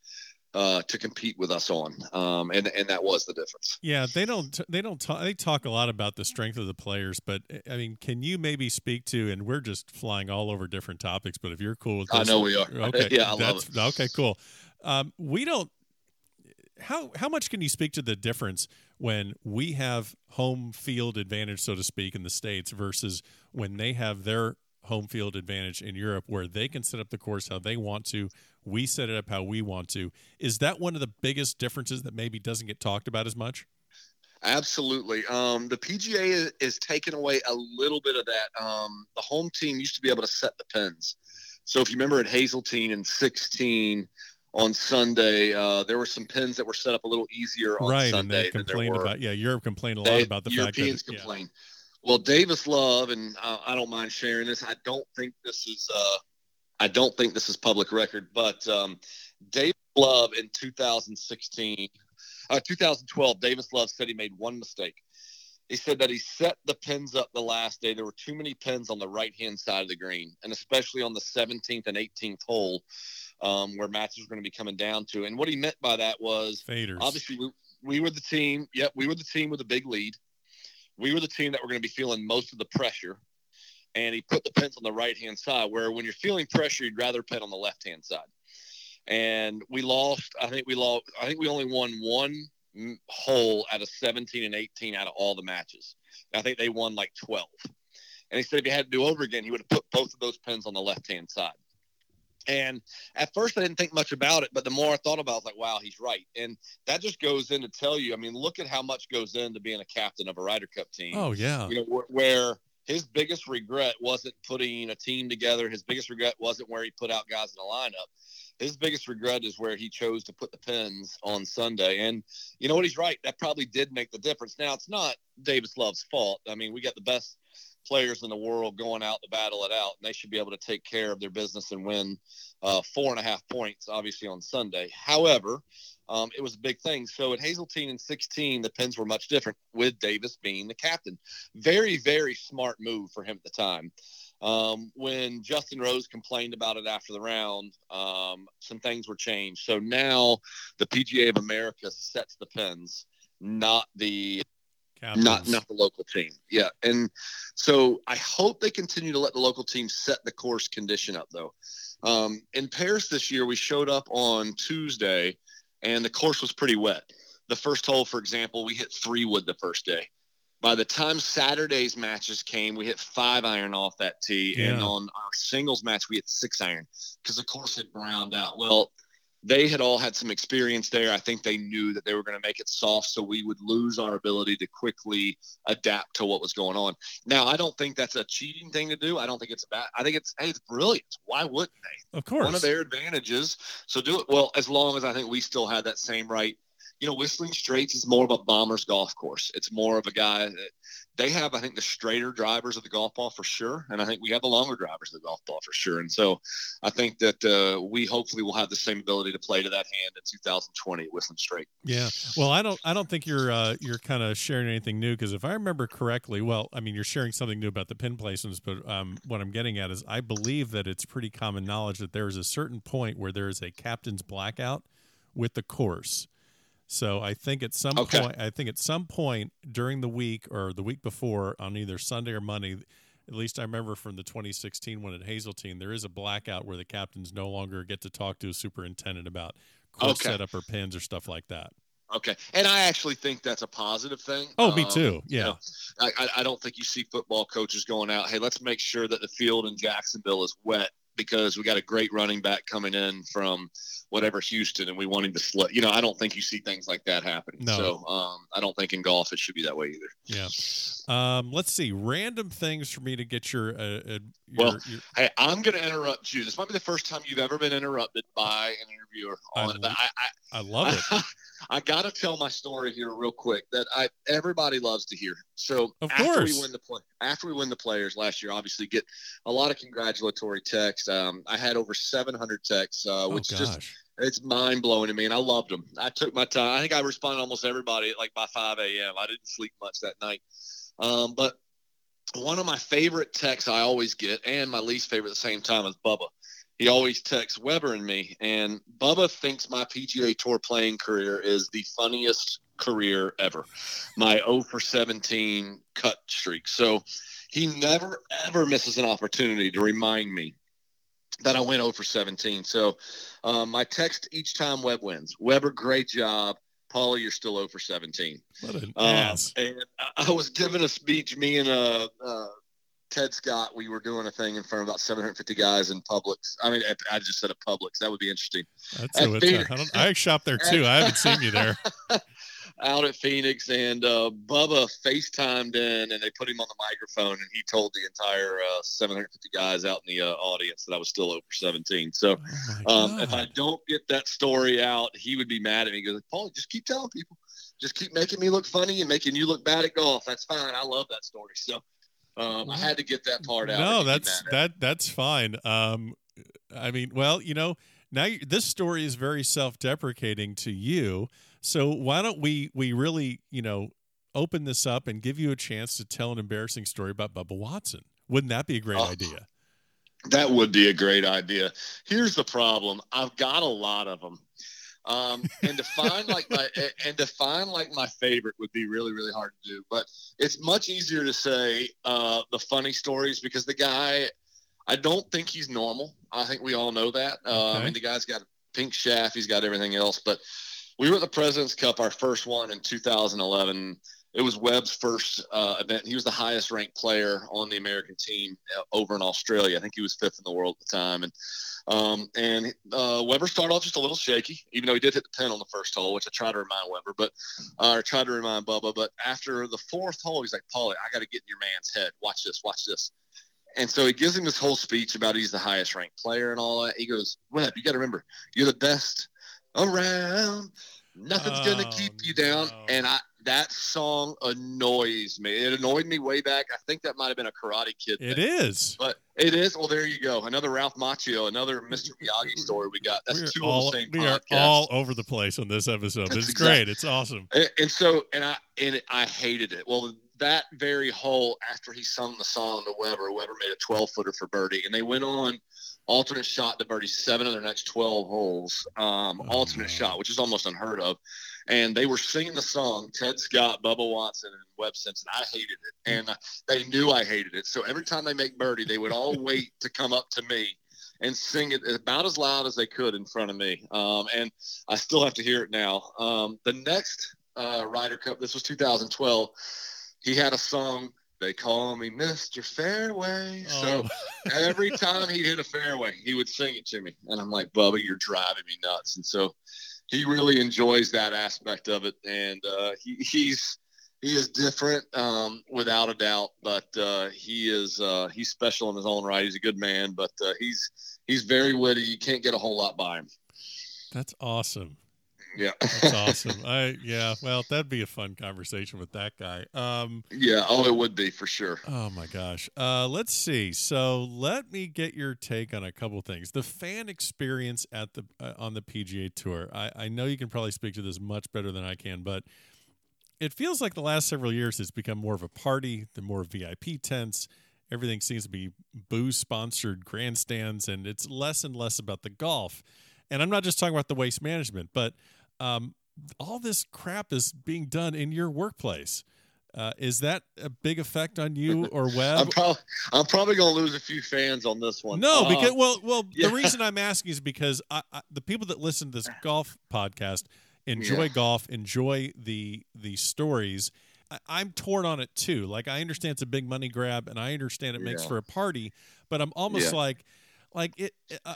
uh, to compete with us on, um, and and that was the difference. Yeah, they don't. They don't talk. They talk a lot about the strength of the players, but I mean, can you maybe speak to? And we're just flying all over different topics, but if you're cool with I know we are. Okay, Yeah, I love that's okay. Cool. Um, we don't. How how much can you speak to the difference when we have home field advantage, so to speak, in the states versus when they have their home field advantage in Europe, where they can set up the course how they want to, we set it up how we want to. Is that one of the biggest differences that maybe doesn't get talked about as much? Absolutely. Um, the PGA is, is taking away a little bit of that. Um, the home team used to be able to set the pins. So if you remember at Hazeltine in 16 on Sunday, uh, there were some pins that were set up a little easier on right, Sunday and they complained about yeah, Europe complained a lot They- about the Europeans fact that yeah. complain. Well, Davis Love, and I, I don't mind sharing this. I don't think this is. Uh, I don't think this is public record, but um, Davis Love in 2016, uh, 2012, Davis Love said he made one mistake. He said that he set the pins up the last day. There were too many pins on the right hand side of the green, and especially on the 17th and 18th hole, um, where matches were going to be coming down to. And what he meant by that was Faders. obviously we, we were the team. Yep, we were the team with a big lead. We were the team that were going to be feeling most of the pressure. And he put the pins on the right hand side, where when you're feeling pressure, you'd rather pin on the left hand side. And we lost. I think we lost. I think we only won one hole out of 17 and 18 out of all the matches. I think they won like 12. And he said if he had to do over again, he would have put both of those pins on the left hand side. And at first, I didn't think much about it, but the more I thought about it, I was like, wow, he's right. And that just goes in to tell you, I mean, look at how much goes into being a captain of a Ryder Cup team. Oh, yeah. You know, where his biggest regret wasn't putting a team together. His biggest regret wasn't where he put out guys in the lineup. His biggest regret is where he chose to put the pins on Sunday. And you know what? He's right. That probably did make the difference. Now, it's not Davis Love's fault. I mean, we got the best players in the world going out to battle it out, and they should be able to take care of their business and win uh, four and a half points, obviously, on Sunday. However, um, it was a big thing. So at Hazeltine in 16, the pins were much different with Davis being the captain. Very, very smart move for him at the time. Um, when Justin Rose complained about it after the round, um, some things were changed. So now the PGA of America sets the pins, not the Captains. not not the local team. Yeah, and so I hope they continue to let the local team set the course condition up though. Um, in Paris this year, we showed up on Tuesday, and the course was pretty wet. The first hole, for example, we hit three wood the first day. By the time Saturday's matches came, we hit five iron off that tee, yeah. and on our singles match, we hit six iron because the course had browned out. Well, they had all had some experience there. I think they knew that they were going to make it soft, so we would lose our ability to quickly adapt to what was going on. Now, I don't think that's a cheating thing to do. I don't think it's bad. I think it's hey, it's brilliant. Why wouldn't they? Of course, one of their advantages. So do it well as long as I think we still had that same right you know, Whistling Straits is more of a bomber's golf course. It's more of a guy that they have, I think, the straighter drivers of the golf ball for sure. And I think we have the longer drivers of the golf ball for sure. And so I think that uh, we hopefully will have the same ability to play to that hand in 2020 at Whistling Straight. Yeah. Well, I don't, I don't think you're, uh, you're kind of sharing anything new because if I remember correctly, well, I mean, you're sharing something new about the pin placements, but um, what I'm getting at is I believe that it's pretty common knowledge that there is a certain point where there is a captain's blackout with the course so I think at some okay. point, I think at some point during the week or the week before, on either Sunday or Monday, at least I remember from the 2016 one at Hazeltine, there is a blackout where the captains no longer get to talk to a superintendent about course okay. setup or pins or stuff like that. Okay, and I actually think that's a positive thing. Oh, me um, too. Yeah, you know, I, I don't think you see football coaches going out. Hey, let's make sure that the field in Jacksonville is wet because we got a great running back coming in from whatever Houston, and we want him to slip. You know, I don't think you see things like that happening. No. So um, I don't think in golf it should be that way either. Yeah. Um, let's see, random things for me to get your. Uh, uh, your well, your... hey, I'm going to interrupt you. This might be the first time you've ever been interrupted by an interviewer. On I, I, I, I love it. I got to tell my story here real quick that I everybody loves to hear. So of after course. we win the play, after we win the players last year, obviously get a lot of congratulatory texts. Um, I had over 700 texts, uh, oh, which gosh. just it's mind blowing to me, and I loved them. I took my time. I think I responded almost everybody at like by 5 a.m. I didn't sleep much that night, um, but one of my favorite texts I always get, and my least favorite at the same time, is Bubba he always texts Weber and me. And Bubba thinks my PGA Tour playing career is the funniest career ever. My 0 for 17 cut streak. So he never, ever misses an opportunity to remind me that I went 0 for 17. So um, I text each time Webb wins Weber, great job. Paulie, you're still 0 for 17. What an um, ass. And I was giving a speech, me and a, uh, uh, Ted Scott, we were doing a thing in front of about 750 guys in Publix. I mean, I just said a Publix. That would be interesting. That's I, I shop there too. I haven't seen you there. out at Phoenix, and uh, Bubba FaceTimed in, and they put him on the microphone, and he told the entire uh, 750 guys out in the uh, audience that I was still over 17. So, oh um, if I don't get that story out, he would be mad at me. He goes, "Paul, just keep telling people." just keep making me look funny and making you look bad at golf. That's fine. I love that story. So um, I had to get that part out. No, that's that that's fine. Um, I mean, well, you know, now you, this story is very self-deprecating to you. So why don't we we really, you know, open this up and give you a chance to tell an embarrassing story about Bubba Watson? Wouldn't that be a great oh, idea? That would be a great idea. Here's the problem: I've got a lot of them. Um, and to find like my and to find like my favorite would be really really hard to do. But it's much easier to say uh, the funny stories because the guy, I don't think he's normal. I think we all know that. Uh, okay. I mean, the guy's got a pink shaft. He's got everything else. But we were at the President's Cup, our first one in 2011. It was Webb's first uh, event. He was the highest ranked player on the American team uh, over in Australia. I think he was fifth in the world at the time. And um, and uh, Weber started off just a little shaky, even though he did hit the pin on the first hole, which I tried to remind Weber, but uh, I tried to remind Bubba. But after the fourth hole, he's like, Paulie, I got to get in your man's head. Watch this, watch this. And so he gives him this whole speech about he's the highest ranked player and all that. He goes, Webb, you got to remember, you're the best around. Nothing's oh, gonna keep you down. No. And I that song annoys me. It annoyed me way back. I think that might have been a Karate Kid. It thing. is, but it is. Well, there you go. Another Ralph Macchio, another Mr. Miyagi story we got. That's We're two all, same. We podcast. are all over the place on this episode. That's it's exactly. great. It's awesome. And, and, so, and I and I hated it. Well, that very hole after he sung the song to Weber, Weber made a 12 footer for birdie, and they went on alternate shot to birdie seven of their next 12 holes. Um, oh, alternate no. shot, which is almost unheard of and they were singing the song Ted Scott, Bubba Watson, and Webb Simpson. I hated it, and they knew I hated it. So every time they make birdie, they would all wait to come up to me and sing it about as loud as they could in front of me. Um, and I still have to hear it now. Um, the next uh, Ryder Cup, this was 2012. He had a song. They call me Mr. Fairway. Oh. So every time he hit a fairway, he would sing it to me, and I'm like, Bubba, you're driving me nuts. And so he really enjoys that aspect of it, and uh, he, he's he is different um, without a doubt. But uh, he is uh, he's special in his own right. He's a good man, but uh, he's he's very witty. You can't get a whole lot by him. That's awesome. Yeah, that's awesome. I yeah, well, that'd be a fun conversation with that guy. Um, yeah, oh, it would be for sure. Oh my gosh. Uh, let's see. So let me get your take on a couple things. The fan experience at the uh, on the PGA Tour. I I know you can probably speak to this much better than I can, but it feels like the last several years it's become more of a party. The more VIP tents. Everything seems to be booze sponsored grandstands, and it's less and less about the golf. And I'm not just talking about the waste management, but um, all this crap is being done in your workplace. Uh, is that a big effect on you or Webb? I'm, pro- I'm probably going to lose a few fans on this one. No, uh, because well, well, yeah. the reason I'm asking is because I, I, the people that listen to this golf podcast enjoy yeah. golf, enjoy the the stories. I, am torn on it too. Like I understand it's a big money grab, and I understand it makes yeah. for a party, but I'm almost like, like it.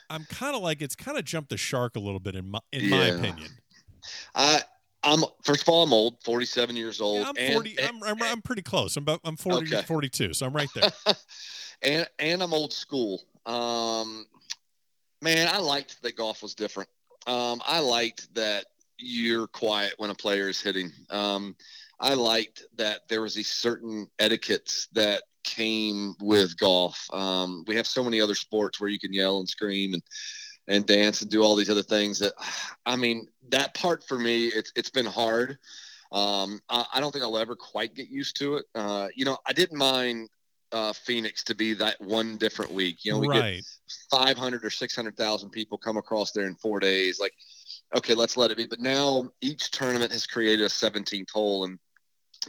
I'm kind of like it's kind of jumped the shark a little bit in my in my opinion. I I'm first of all, I'm old, 47 years old. Yeah, I'm 40. And, I'm, I'm, I'm, pretty close. I'm about, I'm 40, okay. 42, so I'm right there. and and I'm old school. Um, man, I liked that golf was different. Um, I liked that you're quiet when a player is hitting. Um, I liked that there was a certain etiquettes that came with golf. Um, we have so many other sports where you can yell and scream and and dance and do all these other things that I mean that part for me it's it's been hard. Um, I, I, don't think I'll ever quite get used to it. Uh, you know, I didn't mind uh, Phoenix to be that one different week. You know, we right. get 500 or 600,000 people come across there in four days. Like, okay, let's let it be. But now each tournament has created a 17th hole. And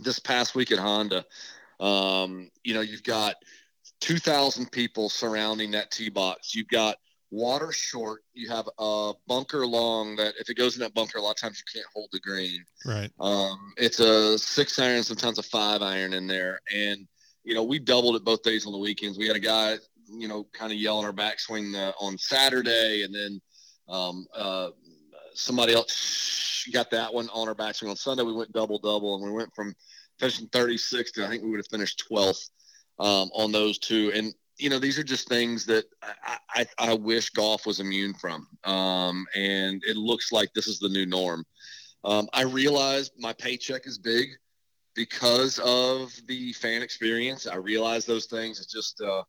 this past week at Honda, um, you know, you've got 2,000 people surrounding that tee box. You've got water short. You have a bunker long that if it goes in that bunker, a lot of times you can't hold the green. Right. Um, it's a six iron, sometimes a five iron in there. And, you know, we doubled it both days on the weekends. We had a guy, you know, kind of yelling our backswing uh, on Saturday. And then um, uh, somebody else got that one on our backswing on Sunday. We went double double and we went from finishing 36 to I think we would have finished 12th um, on those two. And you know, these are just things that I, I, I wish golf was immune from. Um, and it looks like this is the new norm. Um, I realize my paycheck is big because of the fan experience. I realize those things. It's just, uh,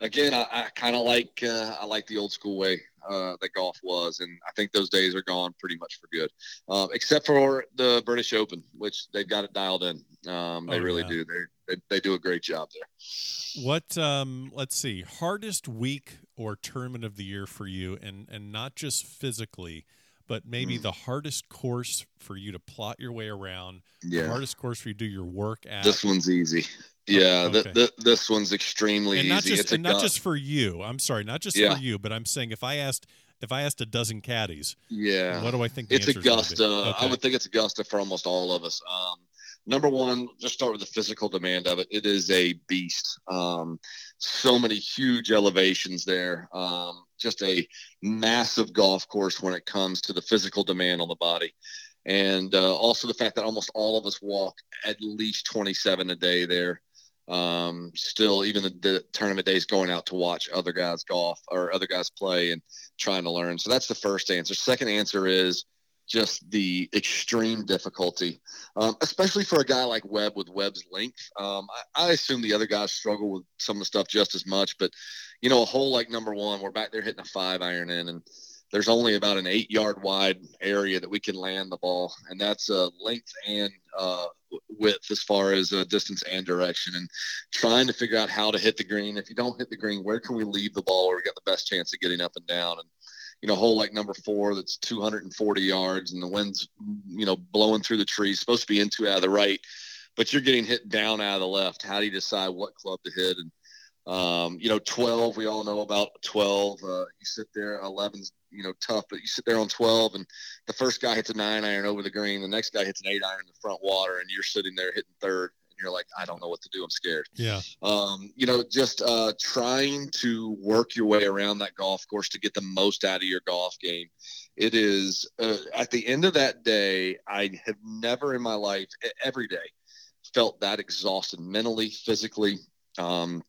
again, I, I kind of like uh, I like the old school way uh, that golf was, and I think those days are gone pretty much for good, uh, except for the British Open, which they've got it dialed in. Um, they oh, really yeah. do. They, they they do a great job there. What um, let's see, hardest week or tournament of the year for you, and and not just physically, but maybe mm. the hardest course for you to plot your way around. Yeah. The hardest course for you to do your work at. This one's easy. Yeah, okay. the, the, this one's extremely and not easy. Just, it's and not just for you. I'm sorry, not just yeah. for you, but I'm saying if I asked if I asked a dozen caddies, yeah, what do I think? the it's Augusta. Okay. I would think it's Augusta for almost all of us. Um, number one, just start with the physical demand of it. It is a beast. Um, so many huge elevations there. Um, just a massive golf course when it comes to the physical demand on the body. And uh, also the fact that almost all of us walk at least 27 a day there. Um, still, even the, the, tournament days, going out to watch other guys golf or other guys play and trying to learn. So that's the first answer. Second answer is just the extreme difficulty, um, especially for a guy like Webb with Webb's length. Um, I, I, assume the other guys struggle with some of the stuff just as much, but you know, a hole like number one, we're back there hitting a five iron in, and there's only about an eight yard wide area that we can land the ball, and that's uh, length and uh, width as far as uh, distance and direction. And trying to figure out how to hit the green. If you don't hit the green, where can we leave the ball where we got the best chance of getting up and down? And you know, hole like number four that's 240 yards, and the wind's you know blowing through the trees, supposed to be into out of the right, but you're getting hit down out of the left. How do you decide what club to hit? And um, you know, 12, we all know about 12. Uh, you sit there, 11's, you know, tough, but you sit there on 12 and the first guy hits a nine iron over the green. The next guy hits an eight iron in the front water and you're sitting there hitting third you're like, I don't know what to do. I'm scared. Yeah. Um, you know, just uh, trying to work your way around that golf course to get the most out of your golf game. It is uh, at the end of that day, I have never in my life, every day, felt that exhausted mentally, physically. Um,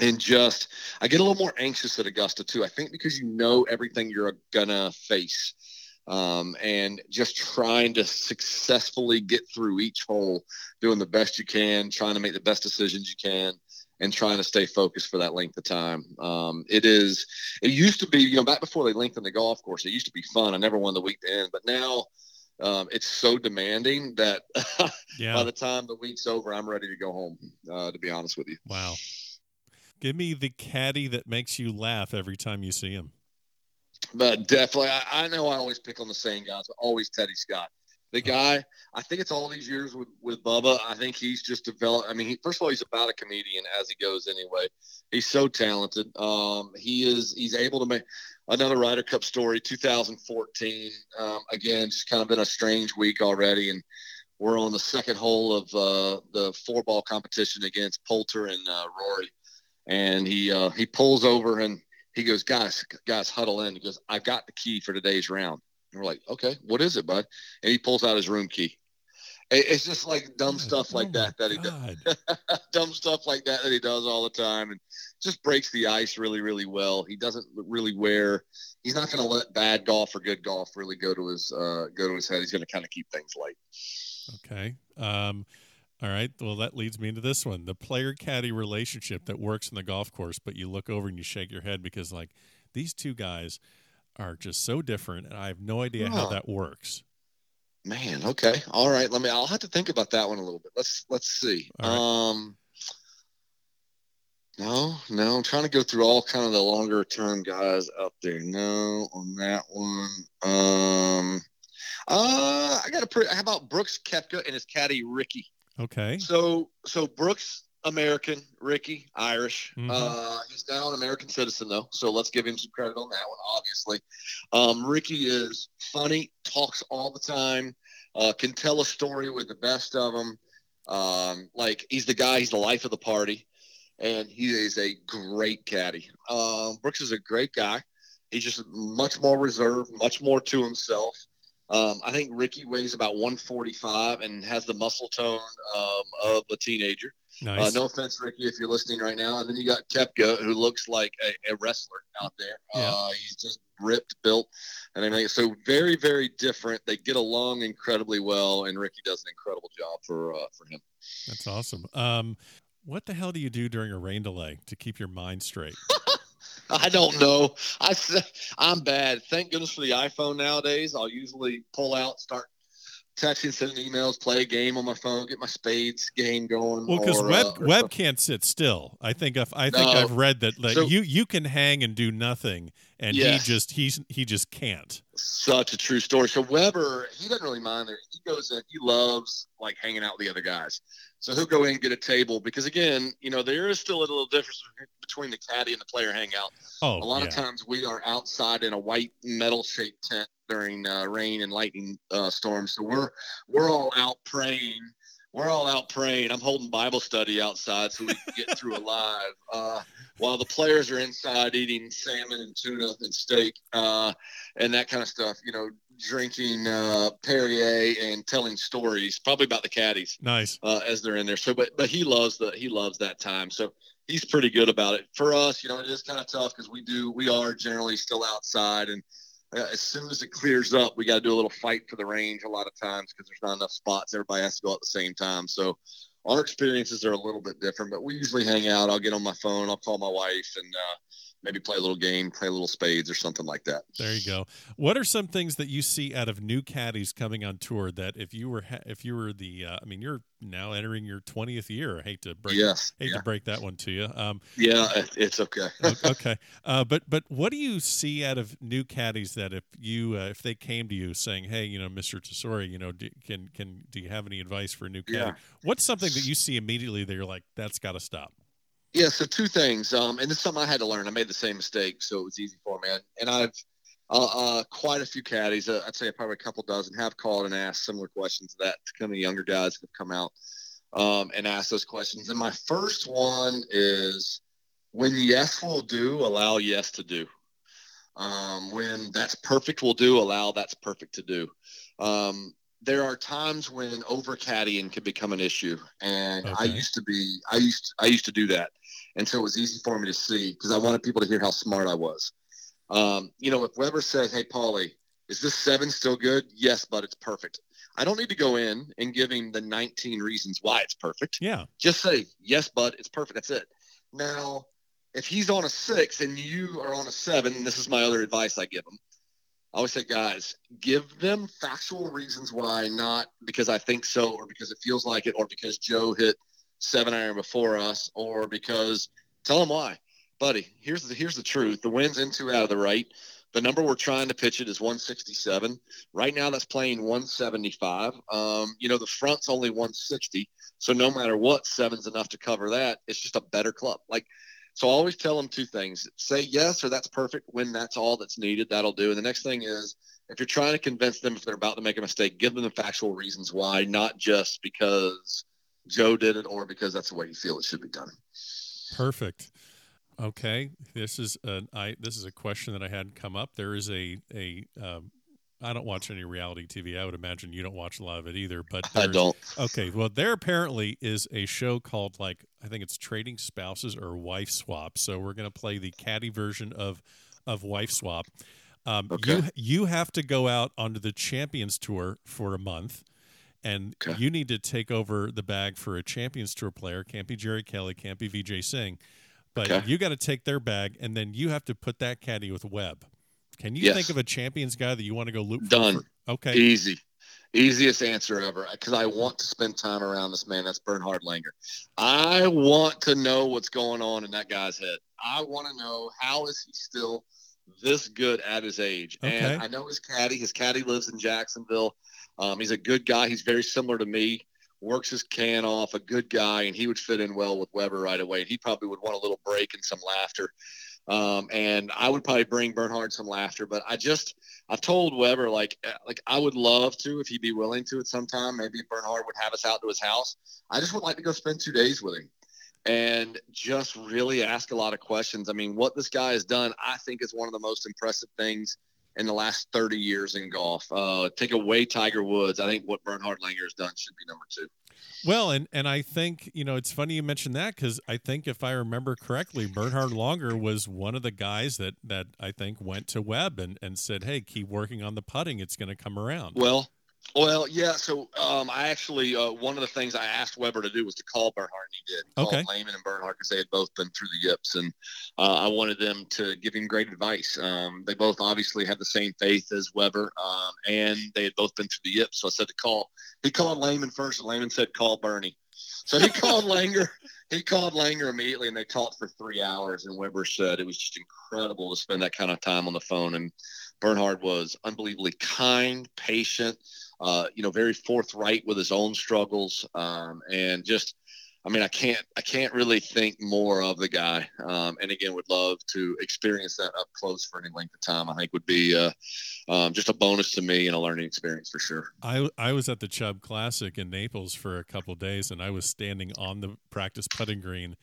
and just I get a little more anxious at Augusta too. I think because you know everything you're gonna face, um, and just trying to successfully get through each hole, doing the best you can, trying to make the best decisions you can, and trying to stay focused for that length of time. Um, it is. It used to be, you know, back before they lengthened the golf course, it used to be fun. I never won the week to end, but now. Um, it's so demanding that yeah. by the time the week's over, I'm ready to go home. Uh, to be honest with you. Wow. Give me the caddy that makes you laugh every time you see him. But definitely, I, I know I always pick on the same guys, but always Teddy Scott. The guy, I think it's all these years with, with Bubba. I think he's just developed. I mean, he, first of all, he's about a comedian as he goes anyway. He's so talented. Um, he is, he's able to make another Ryder Cup story, 2014. Um, again, just kind of been a strange week already. And we're on the second hole of uh, the four ball competition against Poulter and uh, Rory and he uh, he pulls over and he goes, guys, guys, huddle in. He goes, I've got the key for today's round. And we're like, okay, what is it, bud? And he pulls out his room key. It's just like dumb stuff like oh that that he does. dumb stuff like that that he does all the time, and just breaks the ice really, really well. He doesn't really wear. He's not going to let bad golf or good golf really go to his uh, go to his head. He's going to kind of keep things light. Okay. Um, all right. Well, that leads me into this one the player caddy relationship that works in the golf course, but you look over and you shake your head because, like, these two guys are just so different, and I have no idea how that works. Man, okay. All right. Let me, I'll have to think about that one a little bit. Let's, let's see. Right. Um, no, no, I'm trying to go through all kind of the longer term guys out there. No, on that one. Um, uh, I got a pretty. How about Brooks Koepka and his caddy Ricky? Okay. So so Brooks American, Ricky Irish. Mm-hmm. Uh, he's now an American citizen though, so let's give him some credit on that one. Obviously, um, Ricky is funny, talks all the time, uh, can tell a story with the best of them. Um, like he's the guy, he's the life of the party, and he is a great caddy. Um, Brooks is a great guy. He's just much more reserved, much more to himself. Um, I think Ricky weighs about 145 and has the muscle tone um, of a teenager. Nice. Uh, no offense, Ricky, if you're listening right now. And then you got Koepka, who looks like a, a wrestler out there. Yeah. Uh, he's just ripped, built, and everything. So very, very different. They get along incredibly well, and Ricky does an incredible job for uh, for him. That's awesome. Um, what the hell do you do during a rain delay to keep your mind straight? I don't know. I I'm bad. Thank goodness for the iPhone nowadays. I'll usually pull out, start texting, sending emails, play a game on my phone, get my spades game going. Well, because Webb uh, Webb can't sit still. I think I've, I think no. I've read that like so, you you can hang and do nothing, and yes. he just he's he just can't. Such a true story. So Weber, he doesn't really mind there. He goes in. He loves like hanging out with the other guys. So he'll go in and get a table because again, you know, there is still a little difference between the caddy and the player hangout. Oh, a lot yeah. of times we are outside in a white metal shaped tent during uh, rain and lightning uh, storms. So we're we're all out praying. We're all out praying. I'm holding Bible study outside so we can get through alive. Uh, while the players are inside eating salmon and tuna and steak uh, and that kind of stuff. You know, drinking uh, Perrier and telling stories, probably about the caddies. Nice uh, as they're in there. So, but but he loves the he loves that time. So he's pretty good about it. For us, you know, it is kind of tough because we do we are generally still outside and as soon as it clears up, we got to do a little fight for the range a lot of times because there's not enough spots. Everybody has to go at the same time. So our experiences are a little bit different, but we usually hang out. I'll get on my phone, I'll call my wife, and uh, maybe play a little game, play a little spades or something like that. There you go. What are some things that you see out of new caddies coming on tour that if you were if you were the uh, I mean you're now entering your 20th year. I hate to break yes, hate yeah. to break that one to you. Um, yeah, it's okay. okay. Uh, but but what do you see out of new caddies that if you uh, if they came to you saying, "Hey, you know, Mr. Tesori, you know, do, can can do you have any advice for a new caddy?" Yeah. What's something that you see immediately that you're like, "That's got to stop." Yeah, so two things, um, and this is something I had to learn. I made the same mistake, so it was easy for me. And I've uh, uh, quite a few caddies, uh, I'd say probably a couple dozen, have called and asked similar questions that to kind of younger guys have come out um, and asked those questions. And my first one is when yes will do, allow yes to do. Um, when that's perfect will do, allow that's perfect to do. Um, there are times when over caddying can become an issue, and okay. I used to be, I used, I used to do that and so it was easy for me to see because I wanted people to hear how smart I was. Um, you know, if Weber says, "Hey, Paulie, is this seven still good?" Yes, but it's perfect. I don't need to go in and give him the 19 reasons why it's perfect. Yeah. Just say, yes, bud, it's perfect. That's it. Now, if he's on a six and you are on a seven, this is my other advice I give him. I always say, guys, give them factual reasons why, not because I think so or because it feels like it or because Joe hit – seven iron before us, or because tell them why, buddy. Here's the here's the truth. The wind's in two out of the right. The number we're trying to pitch it is 167. Right now, that's playing 175. Um, you know, the front's only 160. So no matter what, seven's enough to cover that. It's just a better club. Like, so I always tell them two things: say yes, or that's perfect. When that's all that's needed, that'll do. And the next thing is, if you're trying to convince them if they're about to make a mistake, give them the factual reasons why, not just because Joe did it or because that's the way you feel it should be done. Perfect. Okay, this is an I this is a question that I had come up. There is a a um, I don't watch any reality TV. I would imagine you don't watch a lot of it either. But I don't. Okay, well, there apparently is a show called like I think it's Trading Spouses or Wife Swap. So we're going to play the caddy version of of Wife Swap. Um, okay. You you have to go out onto the Champions Tour for a month and okay. you need to take over the bag for a Champions Tour player. Can't be Jerry Kelly, can't be VJ Singh, but okay. you got to take their bag, and then you have to put that caddy with Webb. Can you yes. think of a Champions guy that you want to go loop? Done. For? Okay. Easy. Easiest answer ever because I want to spend time around this man. That's Bernhard Langer. I want to know what's going on in that guy's head. I want to know how is he still this good at his age. Okay. And I know his caddy. His caddy lives in Jacksonville. Um, he's a good guy. He's very similar to me. Works his can off. A good guy, and he would fit in well with Weber right away. And he probably would want a little break and some laughter. Um, and I would probably bring Bernhard some laughter. But I just I've told Weber like uh, like I would love to if he'd be willing to at some time. Maybe Bernhard would have us out to his house. I just would like to go spend two days with him and just really ask a lot of questions. I mean, what this guy has done, I think, is one of the most impressive things in the last 30 years in golf. Uh, take away Tiger Woods. I think what Bernhard Langer has done should be number two. Well, and and I think you know it's funny you mentioned that because I think if I remember correctly, Bernhard Langer was one of the guys that that I think went to Webb and and said, "Hey, keep working on the putting; it's going to come around." Well, well, yeah. So um, I actually uh, one of the things I asked Weber to do was to call Bernhard, and he did. He okay. Called Lehman and Bernhard because they had both been through the yips, and uh, I wanted them to give him great advice. Um, they both obviously had the same faith as Weber, um, and they had both been through the yips. So I said to call. He called Lehman first, and Lehman said, "Call Bernie." So he called Langer. He called Langer immediately, and they talked for three hours. And Weber said it was just incredible to spend that kind of time on the phone. And Bernhard was unbelievably kind, patient, uh, you know, very forthright with his own struggles, um, and just I mean, I can't I can't really think more of the guy. Um, and again, would love to experience that up close for any length of time. I think would be uh, um, just a bonus to me and a learning experience for sure. I I was at the Chubb Classic in Naples for a couple days, and I was standing on the practice putting green,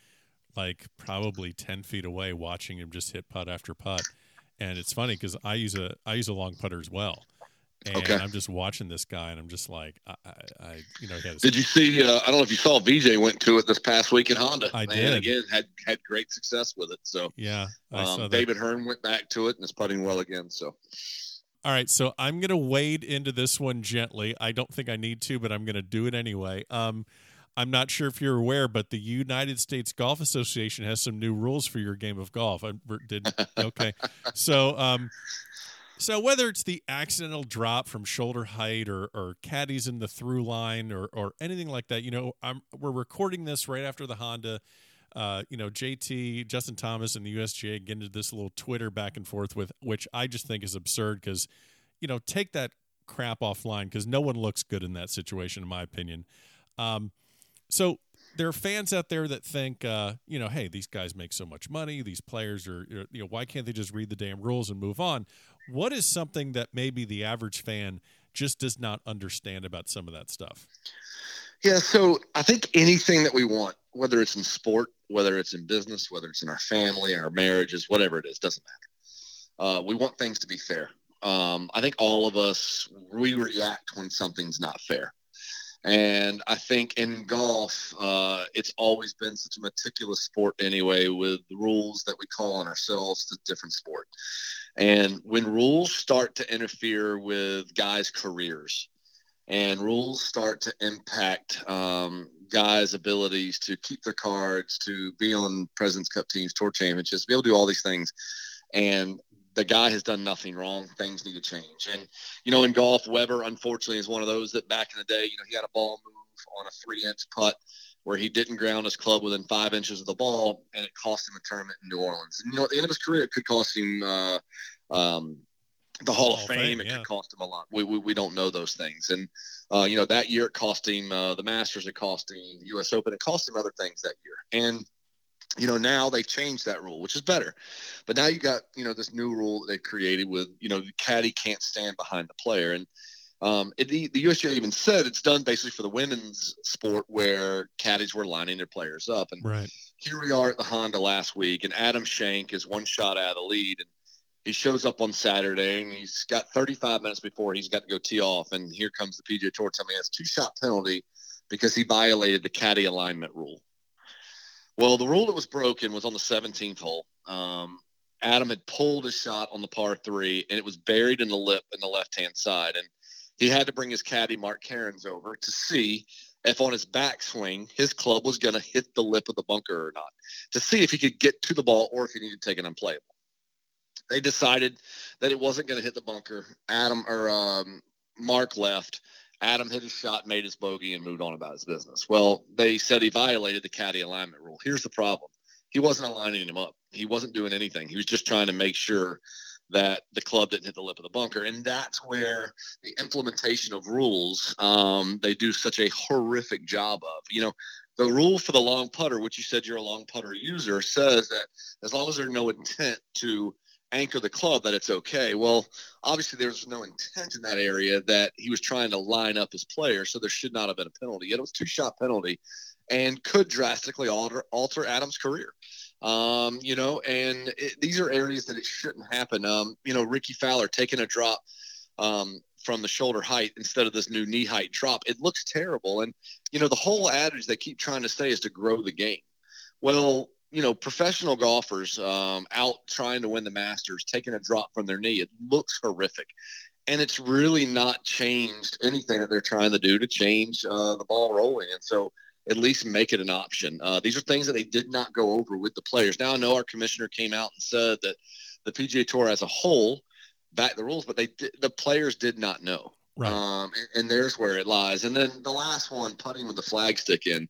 like probably ten feet away, watching him just hit putt after putt. And it's funny because I use a I use a long putter as well and okay. I'm just watching this guy, and I'm just like, I, I, I you know, did you see? Uh, I don't know if you saw VJ went to it this past week in Honda. I did. again, had had great success with it. So yeah, um, David Hearn went back to it and is putting well again. So. All right, so I'm going to wade into this one gently. I don't think I need to, but I'm going to do it anyway. Um, I'm not sure if you're aware, but the United States Golf Association has some new rules for your game of golf. I did okay. So um, so whether it's the accidental drop from shoulder height or, or caddies in the through line or, or anything like that, you know, I'm, we're recording this right after the Honda. Uh, you know, JT, Justin Thomas, and the USGA get into this little Twitter back and forth with, which I just think is absurd because, you know, take that crap offline because no one looks good in that situation, in my opinion. Um, so there are fans out there that think, uh, you know, hey, these guys make so much money. These players are, you know, why can't they just read the damn rules and move on? What is something that maybe the average fan just does not understand about some of that stuff? Yeah, so I think anything that we want, whether it's in sport, whether it's in business, whether it's in our family, our marriages, whatever it is, doesn't matter. Uh, we want things to be fair. Um, I think all of us we react when something's not fair. And I think in golf, uh, it's always been such a meticulous sport anyway, with the rules that we call on ourselves to different sport. And when rules start to interfere with guys' careers and rules start to impact um, guys' abilities to keep their cards, to be on President's Cup teams, Tour Championships, be able to do all these things, and the guy has done nothing wrong. Things need to change. And, you know, in golf, Weber, unfortunately, is one of those that back in the day, you know, he had a ball move on a three inch putt where he didn't ground his club within five inches of the ball, and it cost him a tournament in New Orleans. And, you know, at the end of his career, it could cost him uh, um, the Hall, Hall of Fame. Fame it yeah. could cost him a lot. We, we, we don't know those things. And, uh, you know, that year it cost him uh, the Masters, it cost him the U.S. Open, it cost him other things that year. And, you know, now they've changed that rule, which is better. But now you got, you know, this new rule that they've created with, you know, the caddy can't stand behind the player. And um, it, the, the USGA even said it's done basically for the women's sport where caddies were lining their players up. And right. here we are at the Honda last week, and Adam Schenk is one shot out of the lead. And he shows up on Saturday, and he's got 35 minutes before he's got to go tee off. And here comes the PGA Tour telling me it's two shot penalty because he violated the caddy alignment rule. Well, the rule that was broken was on the 17th hole. Um, Adam had pulled a shot on the par three, and it was buried in the lip in the left hand side. And he had to bring his caddy, Mark Cairns, over to see if on his backswing, his club was going to hit the lip of the bunker or not, to see if he could get to the ball or if he needed to take an unplayable. They decided that it wasn't going to hit the bunker. Adam or um, Mark left. Adam hit his shot, made his bogey, and moved on about his business. Well, they said he violated the caddy alignment rule. Here's the problem he wasn't aligning him up, he wasn't doing anything. He was just trying to make sure that the club didn't hit the lip of the bunker. And that's where the implementation of rules, um, they do such a horrific job of. You know, the rule for the long putter, which you said you're a long putter user, says that as long as there's no intent to anchor the club that it's okay. Well, obviously there's no intent in that area that he was trying to line up his player, so there should not have been a penalty. Yet it was two shot penalty and could drastically alter alter Adams' career. Um, you know, and it, these are areas that it shouldn't happen. Um, you know, Rickie Fowler taking a drop um, from the shoulder height instead of this new knee height drop. It looks terrible. And, you know, the whole adage they keep trying to say is to grow the game. Well, you know, professional golfers um, out trying to win the Masters, taking a drop from their knee, it looks horrific. And it's really not changed anything that they're trying to do to change uh, the ball rolling. And so, at least make it an option. Uh, these are things that they did not go over with the players. Now I know our commissioner came out and said that the PGA Tour as a whole backed the rules, but they the players did not know. Right. Um, and, and, there's where it lies. And then the last one, putting with the flag stick in,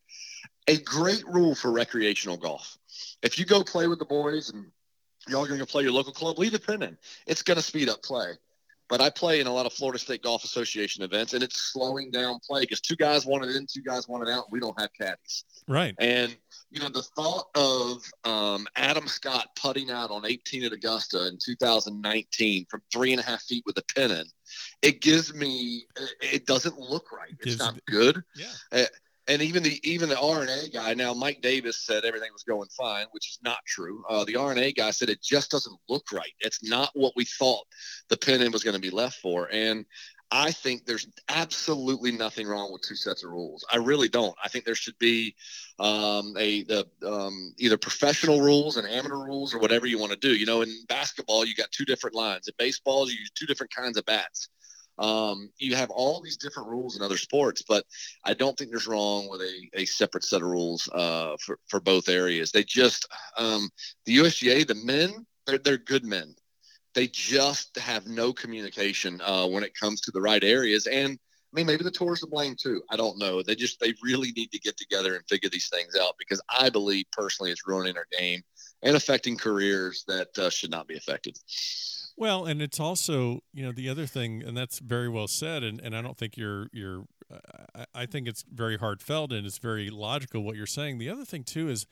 a great rule for recreational golf. If you go play with the boys and y'all are going to play your local club, leave the pin in. It's going to speed up play. But I play in a lot of Florida State Golf Association events, and it's slowing down play because two guys want it in, two guys want it out. We don't have caddies. Right. And you know the thought of um, Adam Scott putting out on 18 at Augusta in 2019 from three and a half feet with a pin in, it gives me. It doesn't look right. It's not good. Yeah. Uh, and even the even the R&A guy now Mike Davis said everything was going fine, which is not true. Uh, the R&A guy said it just doesn't look right. It's not what we thought the in was going to be left for, and I think there's absolutely nothing wrong with two sets of rules. I really don't. I think there should be um, a the um, either professional rules and amateur rules or whatever you want to do. You know, in basketball you got two different lines. In baseball you use two different kinds of bats. Um, you have all these different rules in other sports, but I don't think there's wrong with a, a separate set of rules uh, for, for both areas. They just, um, the USGA, the men, they're, they're good men. They just have no communication uh, when it comes to the right areas. And I mean, maybe the tour's to blame too. I don't know. They just, they really need to get together and figure these things out because I believe personally it's ruining our game and affecting careers that uh, should not be affected. Well, and it's also you know the other thing, and that's very well said, and, and I don't think you're you're. I, I think it's very heartfelt and it's very logical what you're saying. The other thing too is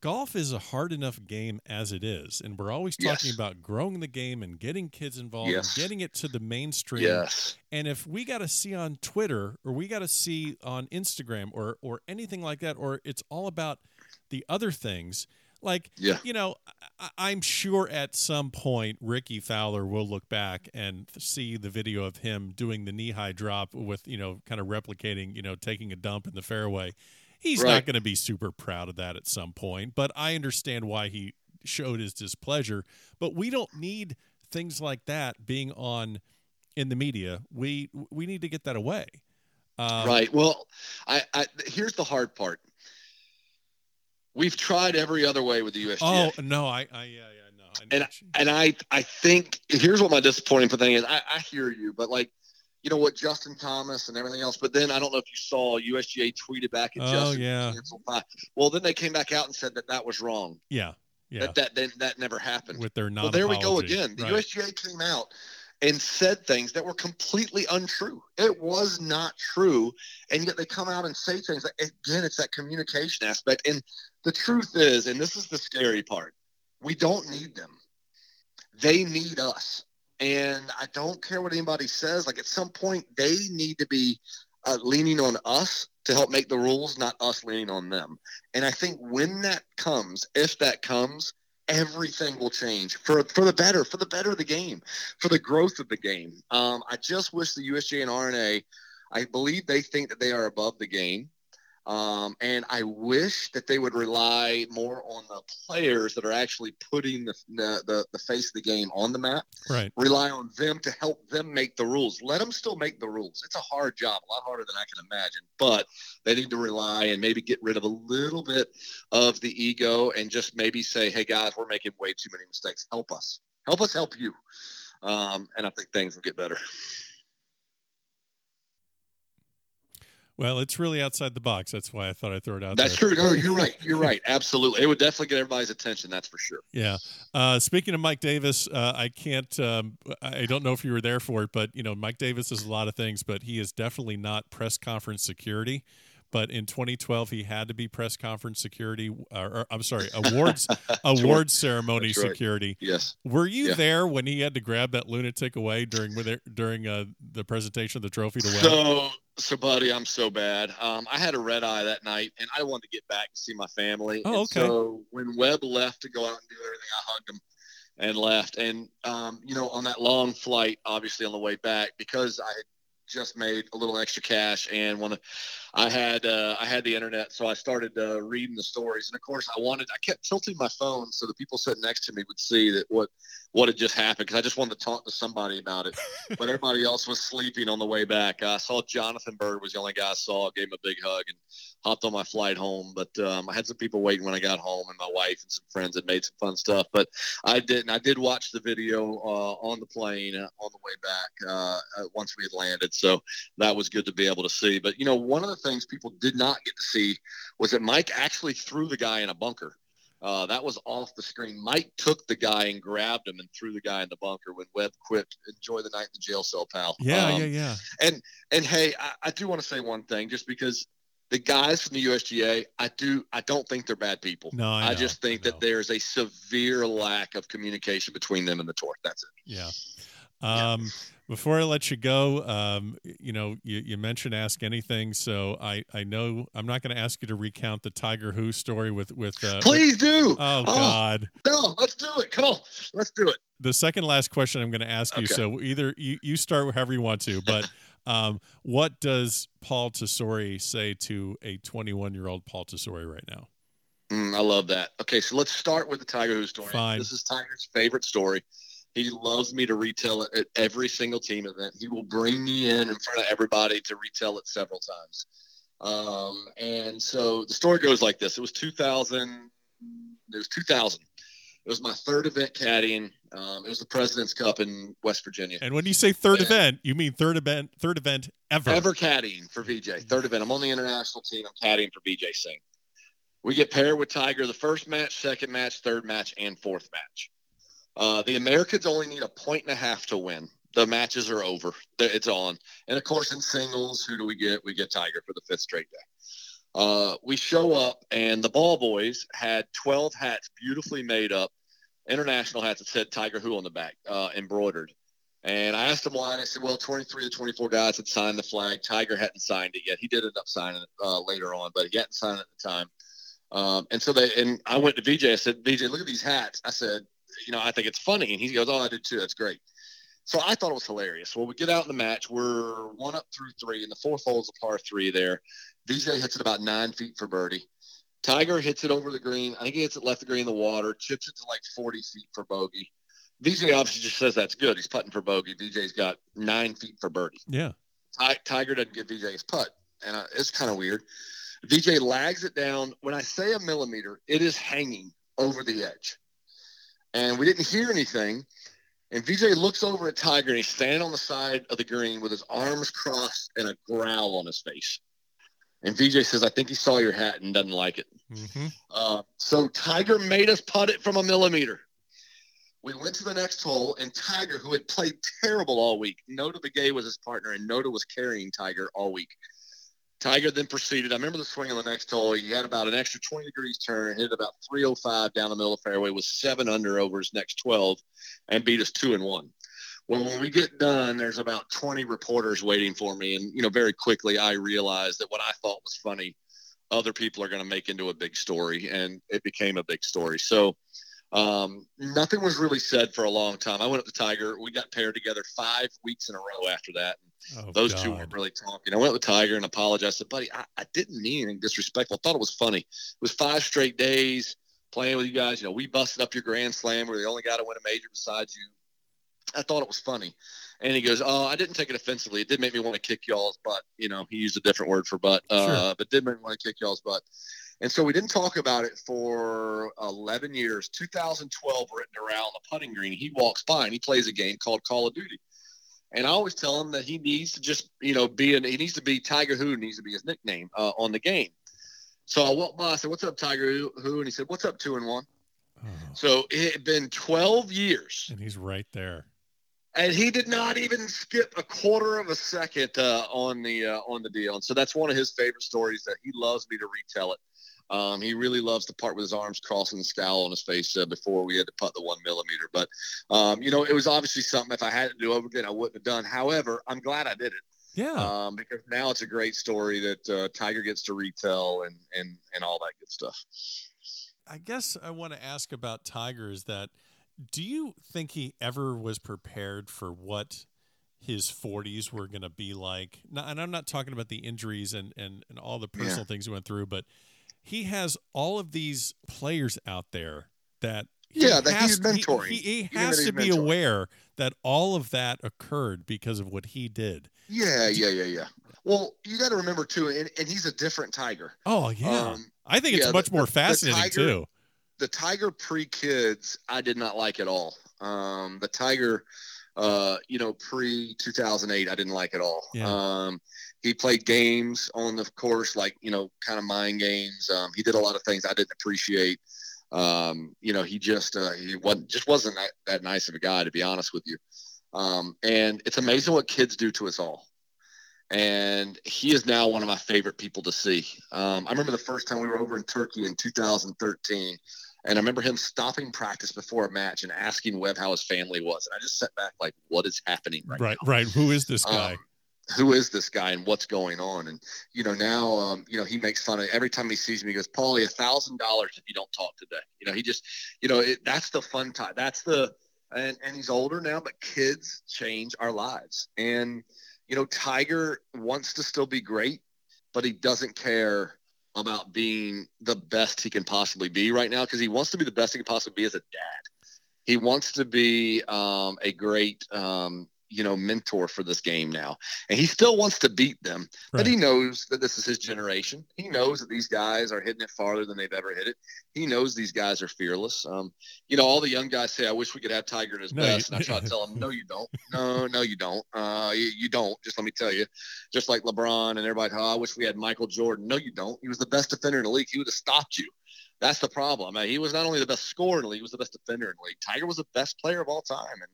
golf is a hard enough game as it is, and we're always talking yes. about growing the game and getting kids involved yes. and getting it to the mainstream. Yes. And if we got to see on Twitter or we got to see on Instagram or or anything like that, or it's all about the other things like, yeah. you know, I- am sure at some point Rickie Fowler will look back and see the video of him doing the knee high drop with, you know, kind of replicating, you know, taking a dump in the fairway. He's right. not going to be super proud of that at some point, but I understand why he showed his displeasure. But we don't need things like that being on in the media. We we need to get that away. Um, right. Well, I, I here's the hard part We've tried every other way with the USGA. Oh no, I, I yeah, yeah, no. I and and I, I think here's what my disappointing thing is. I, I hear you, but like, you know what, Justin Thomas and everything else. But then I don't know if you saw USGA tweeted back at oh, Justin. yeah. Well, then they came back out and said that that was wrong. Yeah. Yeah. That that that, that never happened. With their non. Well, there we go again. The right. USGA came out and said things that were completely untrue. It was not true. And yet they come out and say things that, again, it's that communication aspect. And the truth is, and this is the scary part, we don't need them. They need us. And I don't care what anybody says. Like at some point, they need to be uh, leaning on us to help make the rules, not us leaning on them. And I think when that comes, if that comes, everything will change for for the better, for the better of the game, for the growth of the game. Um, I just wish the USGA and R&A, I believe they think that they are above the game. Um, and I wish that they would rely more on the players that are actually putting the, the, the, face of the game on the map. Right. Rely on them to help them make the rules. Let them still make the rules. It's a hard job, a lot harder than I can imagine, but they need to rely and maybe get rid of a little bit of the ego and just maybe say, hey, guys, we're making way too many mistakes. Help us. Help us help you. Um, and I think things will get better. Well, it's really outside the box. That's why I thought I'd throw it out that's there. true. No, you're right. You're right. Absolutely. It would definitely get everybody's attention. That's for sure. Yeah. Uh, speaking of Mike Davis, uh, I can't, um, I don't know if you were there for it, but, you know, Mike Davis is a lot of things, but he is definitely not press conference security but in 2012 he had to be press conference security or, or I'm sorry awards awards ceremony right. security. Yes. Were you yeah. there when he had to grab that lunatic away during during uh, the presentation of the trophy to Webb? So so buddy, I'm so bad. Um, I had a red eye that night and I wanted to get back and see my family. Oh, okay. so when Webb left to go out and do everything, I hugged him and left. And um, you know, on that long flight, obviously on the way back, because I had just made a little extra cash and one I had uh, I had the internet, so I started uh, reading the stories. And of course, I wanted I kept tilting my phone so the people sitting next to me would see that what what had just happened because I just wanted to talk to somebody about it. but everybody else was sleeping on the way back. I saw Jonathan Byrd was the only guy I saw. Gave him a big hug and hopped on my flight home. But um, I had some people waiting when I got home, and my wife and some friends had made some fun stuff. But I didn't. I did watch the video uh, on the plane uh, on the way back uh, uh, once we had landed. So that was good to be able to see. But you know, one of the things people did not get to see was that Mike actually threw the guy in a bunker. Uh, that was off the screen. Mike took the guy and grabbed him and threw the guy in the bunker when Webb quit. Enjoy the night in the jail cell, pal. Yeah, um, yeah, yeah. And and hey, I, I do want to say one thing, just because the guys from the USGA, I do, I don't think they're bad people. No, I, I just think that there's a severe lack of communication between them and the tour. That's it. Yeah. Um, yeah. Before I let you go, um, you know, you, you, mentioned ask anything, so I, I know I'm not going to ask you to recount the Tiger Who story with with. Uh, Please with, do. Oh, oh, God. No, let's do it. Come on, let's do it. The second last question I'm going to ask you. So either you you start however you want to, but um, what does Paul Tesori say to a 21 year old Paul Tesori right now? Mm, I love that. Okay, so let's start with the Tiger Who story. Fine. This is Tiger's favorite story. He loves me to retell it at every single team event. He will bring me in in front of everybody to retell it several times. Um, and so the story goes like this: It was 2000. It was 2000. It was my third event caddying. Um, it was the President's Cup in West Virginia. And when you say third and event, you mean third event, third event ever? Ever caddying for VJ. Third event. I'm on the international team. I'm caddying for VJ Singh. We get paired with Tiger the first match, second match, third match, and fourth match. Uh, the Americans only need a point and a half to win. The matches are over. It's on. And of course, in singles, who do we get? We get Tiger for the fifth straight day. Uh, we show up, and the ball boys had 12 hats beautifully made up, international hats that said Tiger Who on the back, uh, embroidered. And I asked them why, and I said, well, 23 to 24 guys had signed the flag. Tiger hadn't signed it yet. He did end up signing it uh, later on, but he hadn't signed it at the time. Um, and so they, and I went to VJ. I said, VJ, look at these hats. I said, you know, I think it's funny. And he goes, oh, I did too. That's great. So I thought it was hilarious. Well, we get out in the match. We're one up through three, and the fourth hole is a par three there. VJ hits it about nine feet for birdie. Tiger hits it over the green. I think he hits it left the green in the water, chips it to like 40 feet for bogey. VJ obviously just says that's good. He's putting for bogey. VJ's got nine feet for birdie. Yeah. Tiger doesn't give VJ his putt, and uh, it's kind of weird. VJ lags it down. When I say a millimeter, it is hanging over the edge and we didn't hear anything. And VJ looks over at Tiger and he's standing on the side of the green with his arms crossed and a growl on his face. And VJ says, I think he saw your hat and doesn't like it. Mm-hmm. Uh, so Tiger made us putt it from a millimeter. We went to the next hole, and Tiger, who had played terrible all week, Notah Begay was his partner, and Notah was carrying Tiger all week. Tiger then proceeded. I remember the swing on the next hole. He had about an extra 20 degrees turn, hit about 305 down the middle of the fairway, was seven under over his next 12, and beat us two and one. Well, when we get done, there's about 20 reporters waiting for me, and you know, very quickly I realized that what I thought was funny, other people are going to make into a big story, and it became a big story. So. Um, nothing was really said for a long time. I went up to Tiger. We got paired together five weeks in a row after that. Oh, Those God. two weren't really talking. I went with Tiger and apologized. I said, buddy, I, I didn't mean anything disrespectful. I thought it was funny. It was five straight days playing with you guys. You know, we busted up your Grand Slam. We are the only guy to win a major besides you. I thought it was funny. And he goes, Oh, I didn't take it offensively. It did make me want to kick y'all's butt. You know, he used a different word for butt, uh, sure. but did make me want to kick y'all's butt. And so we didn't talk about it for 11 years. 2012, written around the putting green. He walks by and he plays a game called Call of Duty. And I always tell him that he needs to just, you know, be an, he needs to be Tiger Who needs to be his nickname uh, on the game. So I walked by, I said, What's up, Tiger Who? And he said, What's up, two and one? Oh. So it had been 12 years. And he's right there. And he did not even skip a quarter of a second uh, on the uh, on the deal. And so that's one of his favorite stories that he loves me to retell it. Um, he really loves to part with his arms crossing the scowl on his face uh, before we had to putt the one millimeter. But, um, you know, it was obviously something if I had to do over again, I wouldn't have done. However, I'm glad I did it. Yeah. Um, because now it's a great story that uh, Tiger gets to retell and, and, and all that good stuff. I guess I want to ask about Tiger is that do you think he ever was prepared for what his 40s were going to be like? Now, and I'm not talking about the injuries and, and, and all the personal yeah. things he went through, but he has all of these players out there that yeah, that he's mentoring. He, he, he has to be mentoring. aware that all of that occurred because of what he did. Yeah, yeah, yeah, yeah. Well, you got to remember too, and, and, he's a different tiger. Oh yeah, um, I think it's yeah, much the, more fascinating the tiger, too. The tiger pre kids, I did not like at all. Um, the tiger, uh, you know, pre two thousand eight, I didn't like at all. Yeah. Um, he played games on the course, like you know, kind of mind games. Um, he did a lot of things I didn't appreciate. Um, you know, he just uh, he wasn't just wasn't that, that nice of a guy, to be honest with you. Um, and it's amazing what kids do to us all. And he is now one of my favorite people to see. Um, I remember the first time we were over in Turkey in 2013, and I remember him stopping practice before a match and asking Webb how his family was. And I just sat back like, what is happening right, right now? Right, Who is this guy? Um, who is this guy and what's going on? And you know, now um, you know he makes fun of every time he sees me. He goes, "Paulie, a thousand dollars if you don't talk today." You know, he just, you know, it, that's the fun time. That's the and and he's older now, but kids change our lives. And you know, Tiger wants to still be great, but he doesn't care about being the best he can possibly be right now because he wants to be the best he can possibly be as a dad. He wants to be um, a great um, you know mentor for this game now and he still wants to beat them right. but he knows that this is his generation. He knows that these guys are hitting it farther than they've ever hit it. He knows these guys are fearless. Um, you know all the young guys say i wish we could have tiger at his no, best and i try to tell them no you don't. No no you don't. Uh, you, you, don't. Just let me tell you just like lebron and everybody oh, i wish we had michael jordan. No you don't. He was the best defender in the league. He would have stopped you. That's the problem. I mean, he was not only the best scorer in the league, he was the best defender in the league. Tiger was the best player of all time. And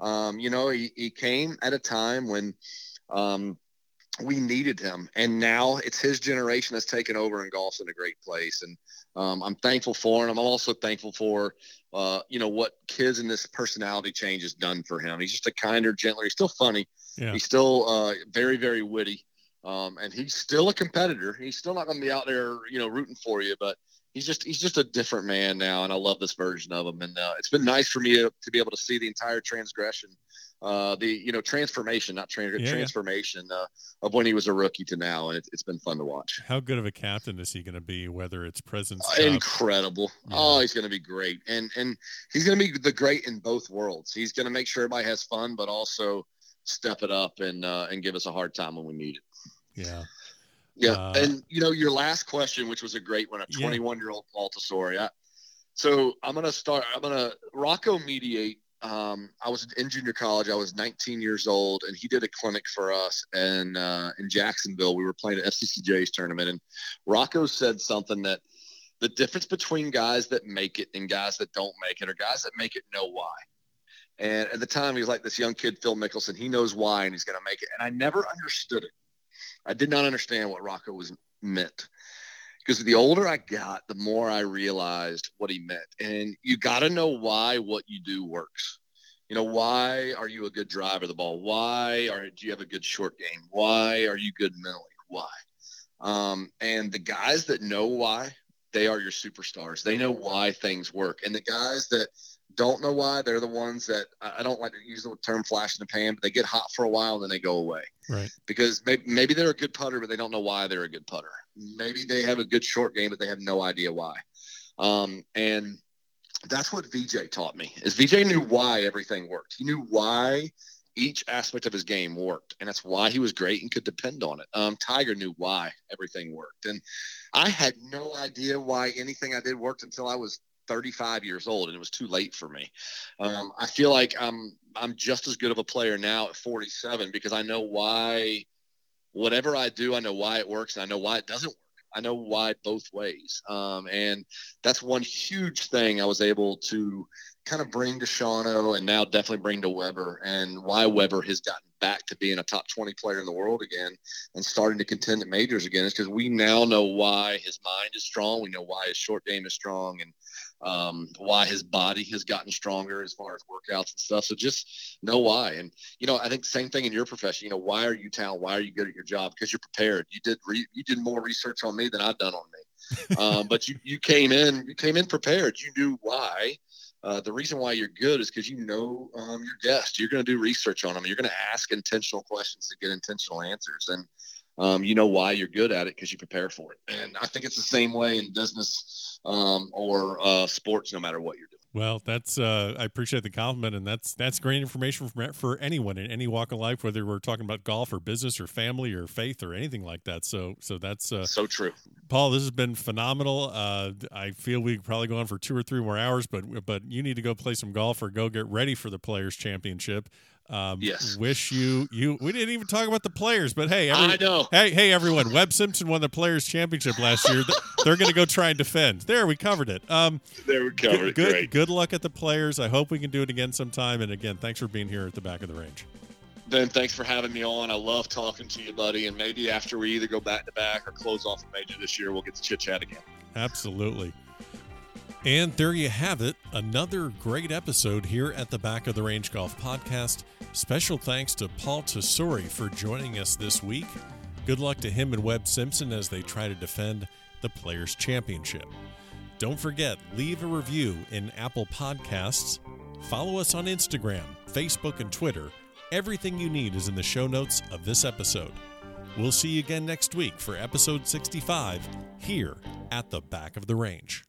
um, you know, he, he came at a time when um, we needed him, and now it's his generation that's taken over, and golf's in a great place. And um, I'm thankful for him. I'm also thankful for, uh, you know, what kids in this personality change has done for him. He's just a kinder, gentler. He's still funny. Yeah. He's still uh, very, very witty. Um, and he's still a competitor. He's still not going to be out there, you know, rooting for you, but he's just he's just a different man now, and I love this version of him. And uh, it's been nice for me to, to, be able to see the entire transgression, uh, the you know transformation, not trans- yeah. transformation uh, of when he was a rookie to now, and it, has been fun to watch. How good of a captain is he going to be? Whether it's presence, uh, incredible. Yeah. Oh, he's going to be great, and and he's going to be the great in both worlds. He's going to make sure everybody has fun, but also step it up and uh, and give us a hard time when we need it. Yeah. Yeah, uh, and you know your last question, which was a great one, a 21 year old Paul Tesori. so I'm gonna start. I'm gonna Rocco Mediate. Um, I was in junior college. I was 19 years old, and he did a clinic for us. And uh, in Jacksonville, we were playing an FCCJ's tournament, and Rocco said something that the difference between guys that make it and guys that don't make it, or guys that make it know why. And at the time, he was like this young kid, Phil Mickelson. He knows why, and he's going to make it. And I never understood it I did not understand what Rocco was meant because the older I got, the more I realized what he meant. And you got to know why what you do works. You know, why are you a good driver of the ball? Why are do you have a good short game? Why are you good mentally? Why? Um, and the guys that know why, they are your superstars. They know why things work. And the guys that don't know why. They're the ones that I don't like to use the term flash in the pan, but they get hot for a while and then they go away. Right. Because maybe, maybe they're a good putter, but they don't know why they're a good putter. Maybe they have a good short game, but they have no idea why. Um, and that's what VJ taught me. Is VJ knew why everything worked. He knew why each aspect of his game worked, and that's why he was great and could depend on it. Um, Tiger knew why everything worked, and I had no idea why anything I did worked until I was 35 years old and it was too late for me. Um, I feel like I'm I'm just as good of a player now at 47 because I know why whatever I do, I know why it works and I know why it doesn't work. I know why both ways. Um, and that's one huge thing I was able to kind of bring to Shawano and now definitely bring to Weber and why Weber has gotten back to being a top 20 player in the world again and starting to contend at majors again is because we now know why his mind is strong. We know why his short game is strong and um, why his body has gotten stronger as far as workouts and stuff. So just know why. And, you know, I think same thing in your profession, you know, why are you talented? Why are you good at your job? Because you're prepared. You did, re- you did more research on me than I've done on me. um, but you, you came in, you came in prepared. You knew why uh, the reason why you're good is because you know um, your guest. You're going to do research on them. You're going to ask intentional questions to get intentional answers, and um, you know why you're good at it because you prepare for it. And I think it's the same way in business um, or uh, sports, no matter what you're doing. Well, that's uh, I appreciate the compliment, and that's that's great information for for anyone in any walk of life, whether we're talking about golf or business or family or faith or anything like that. So, so that's uh, so true. Paul, this has been phenomenal. Uh, I feel we could probably go on for two or three more hours, but but you need to go play some golf or go get ready for the Players Championship. Um, yes. Wish you you. We didn't even talk about the players, but hey, every, I know. Hey, hey, everyone. Webb Simpson won the Players Championship last year. They're going to go try and defend. There, we covered it. Um, there we covered good, Great. Good luck at the Players. I hope we can do it again sometime. And again, thanks for being here at the back of the range. Ben, thanks for having me on. I love talking to you, buddy. And maybe after we either go back to back or close off a major this year, we'll get to chit chat again. Absolutely. And there you have it, another great episode here at the Back of the Range Golf Podcast. Special thanks to Paul Tesori for joining us this week. Good luck to him and Webb Simpson as they try to defend the Players' Championship. Don't forget, leave a review in Apple Podcasts. Follow us on Instagram, Facebook, and Twitter. Everything you need is in the show notes of this episode. We'll see you again next week for episode 65 here at the Back of the Range.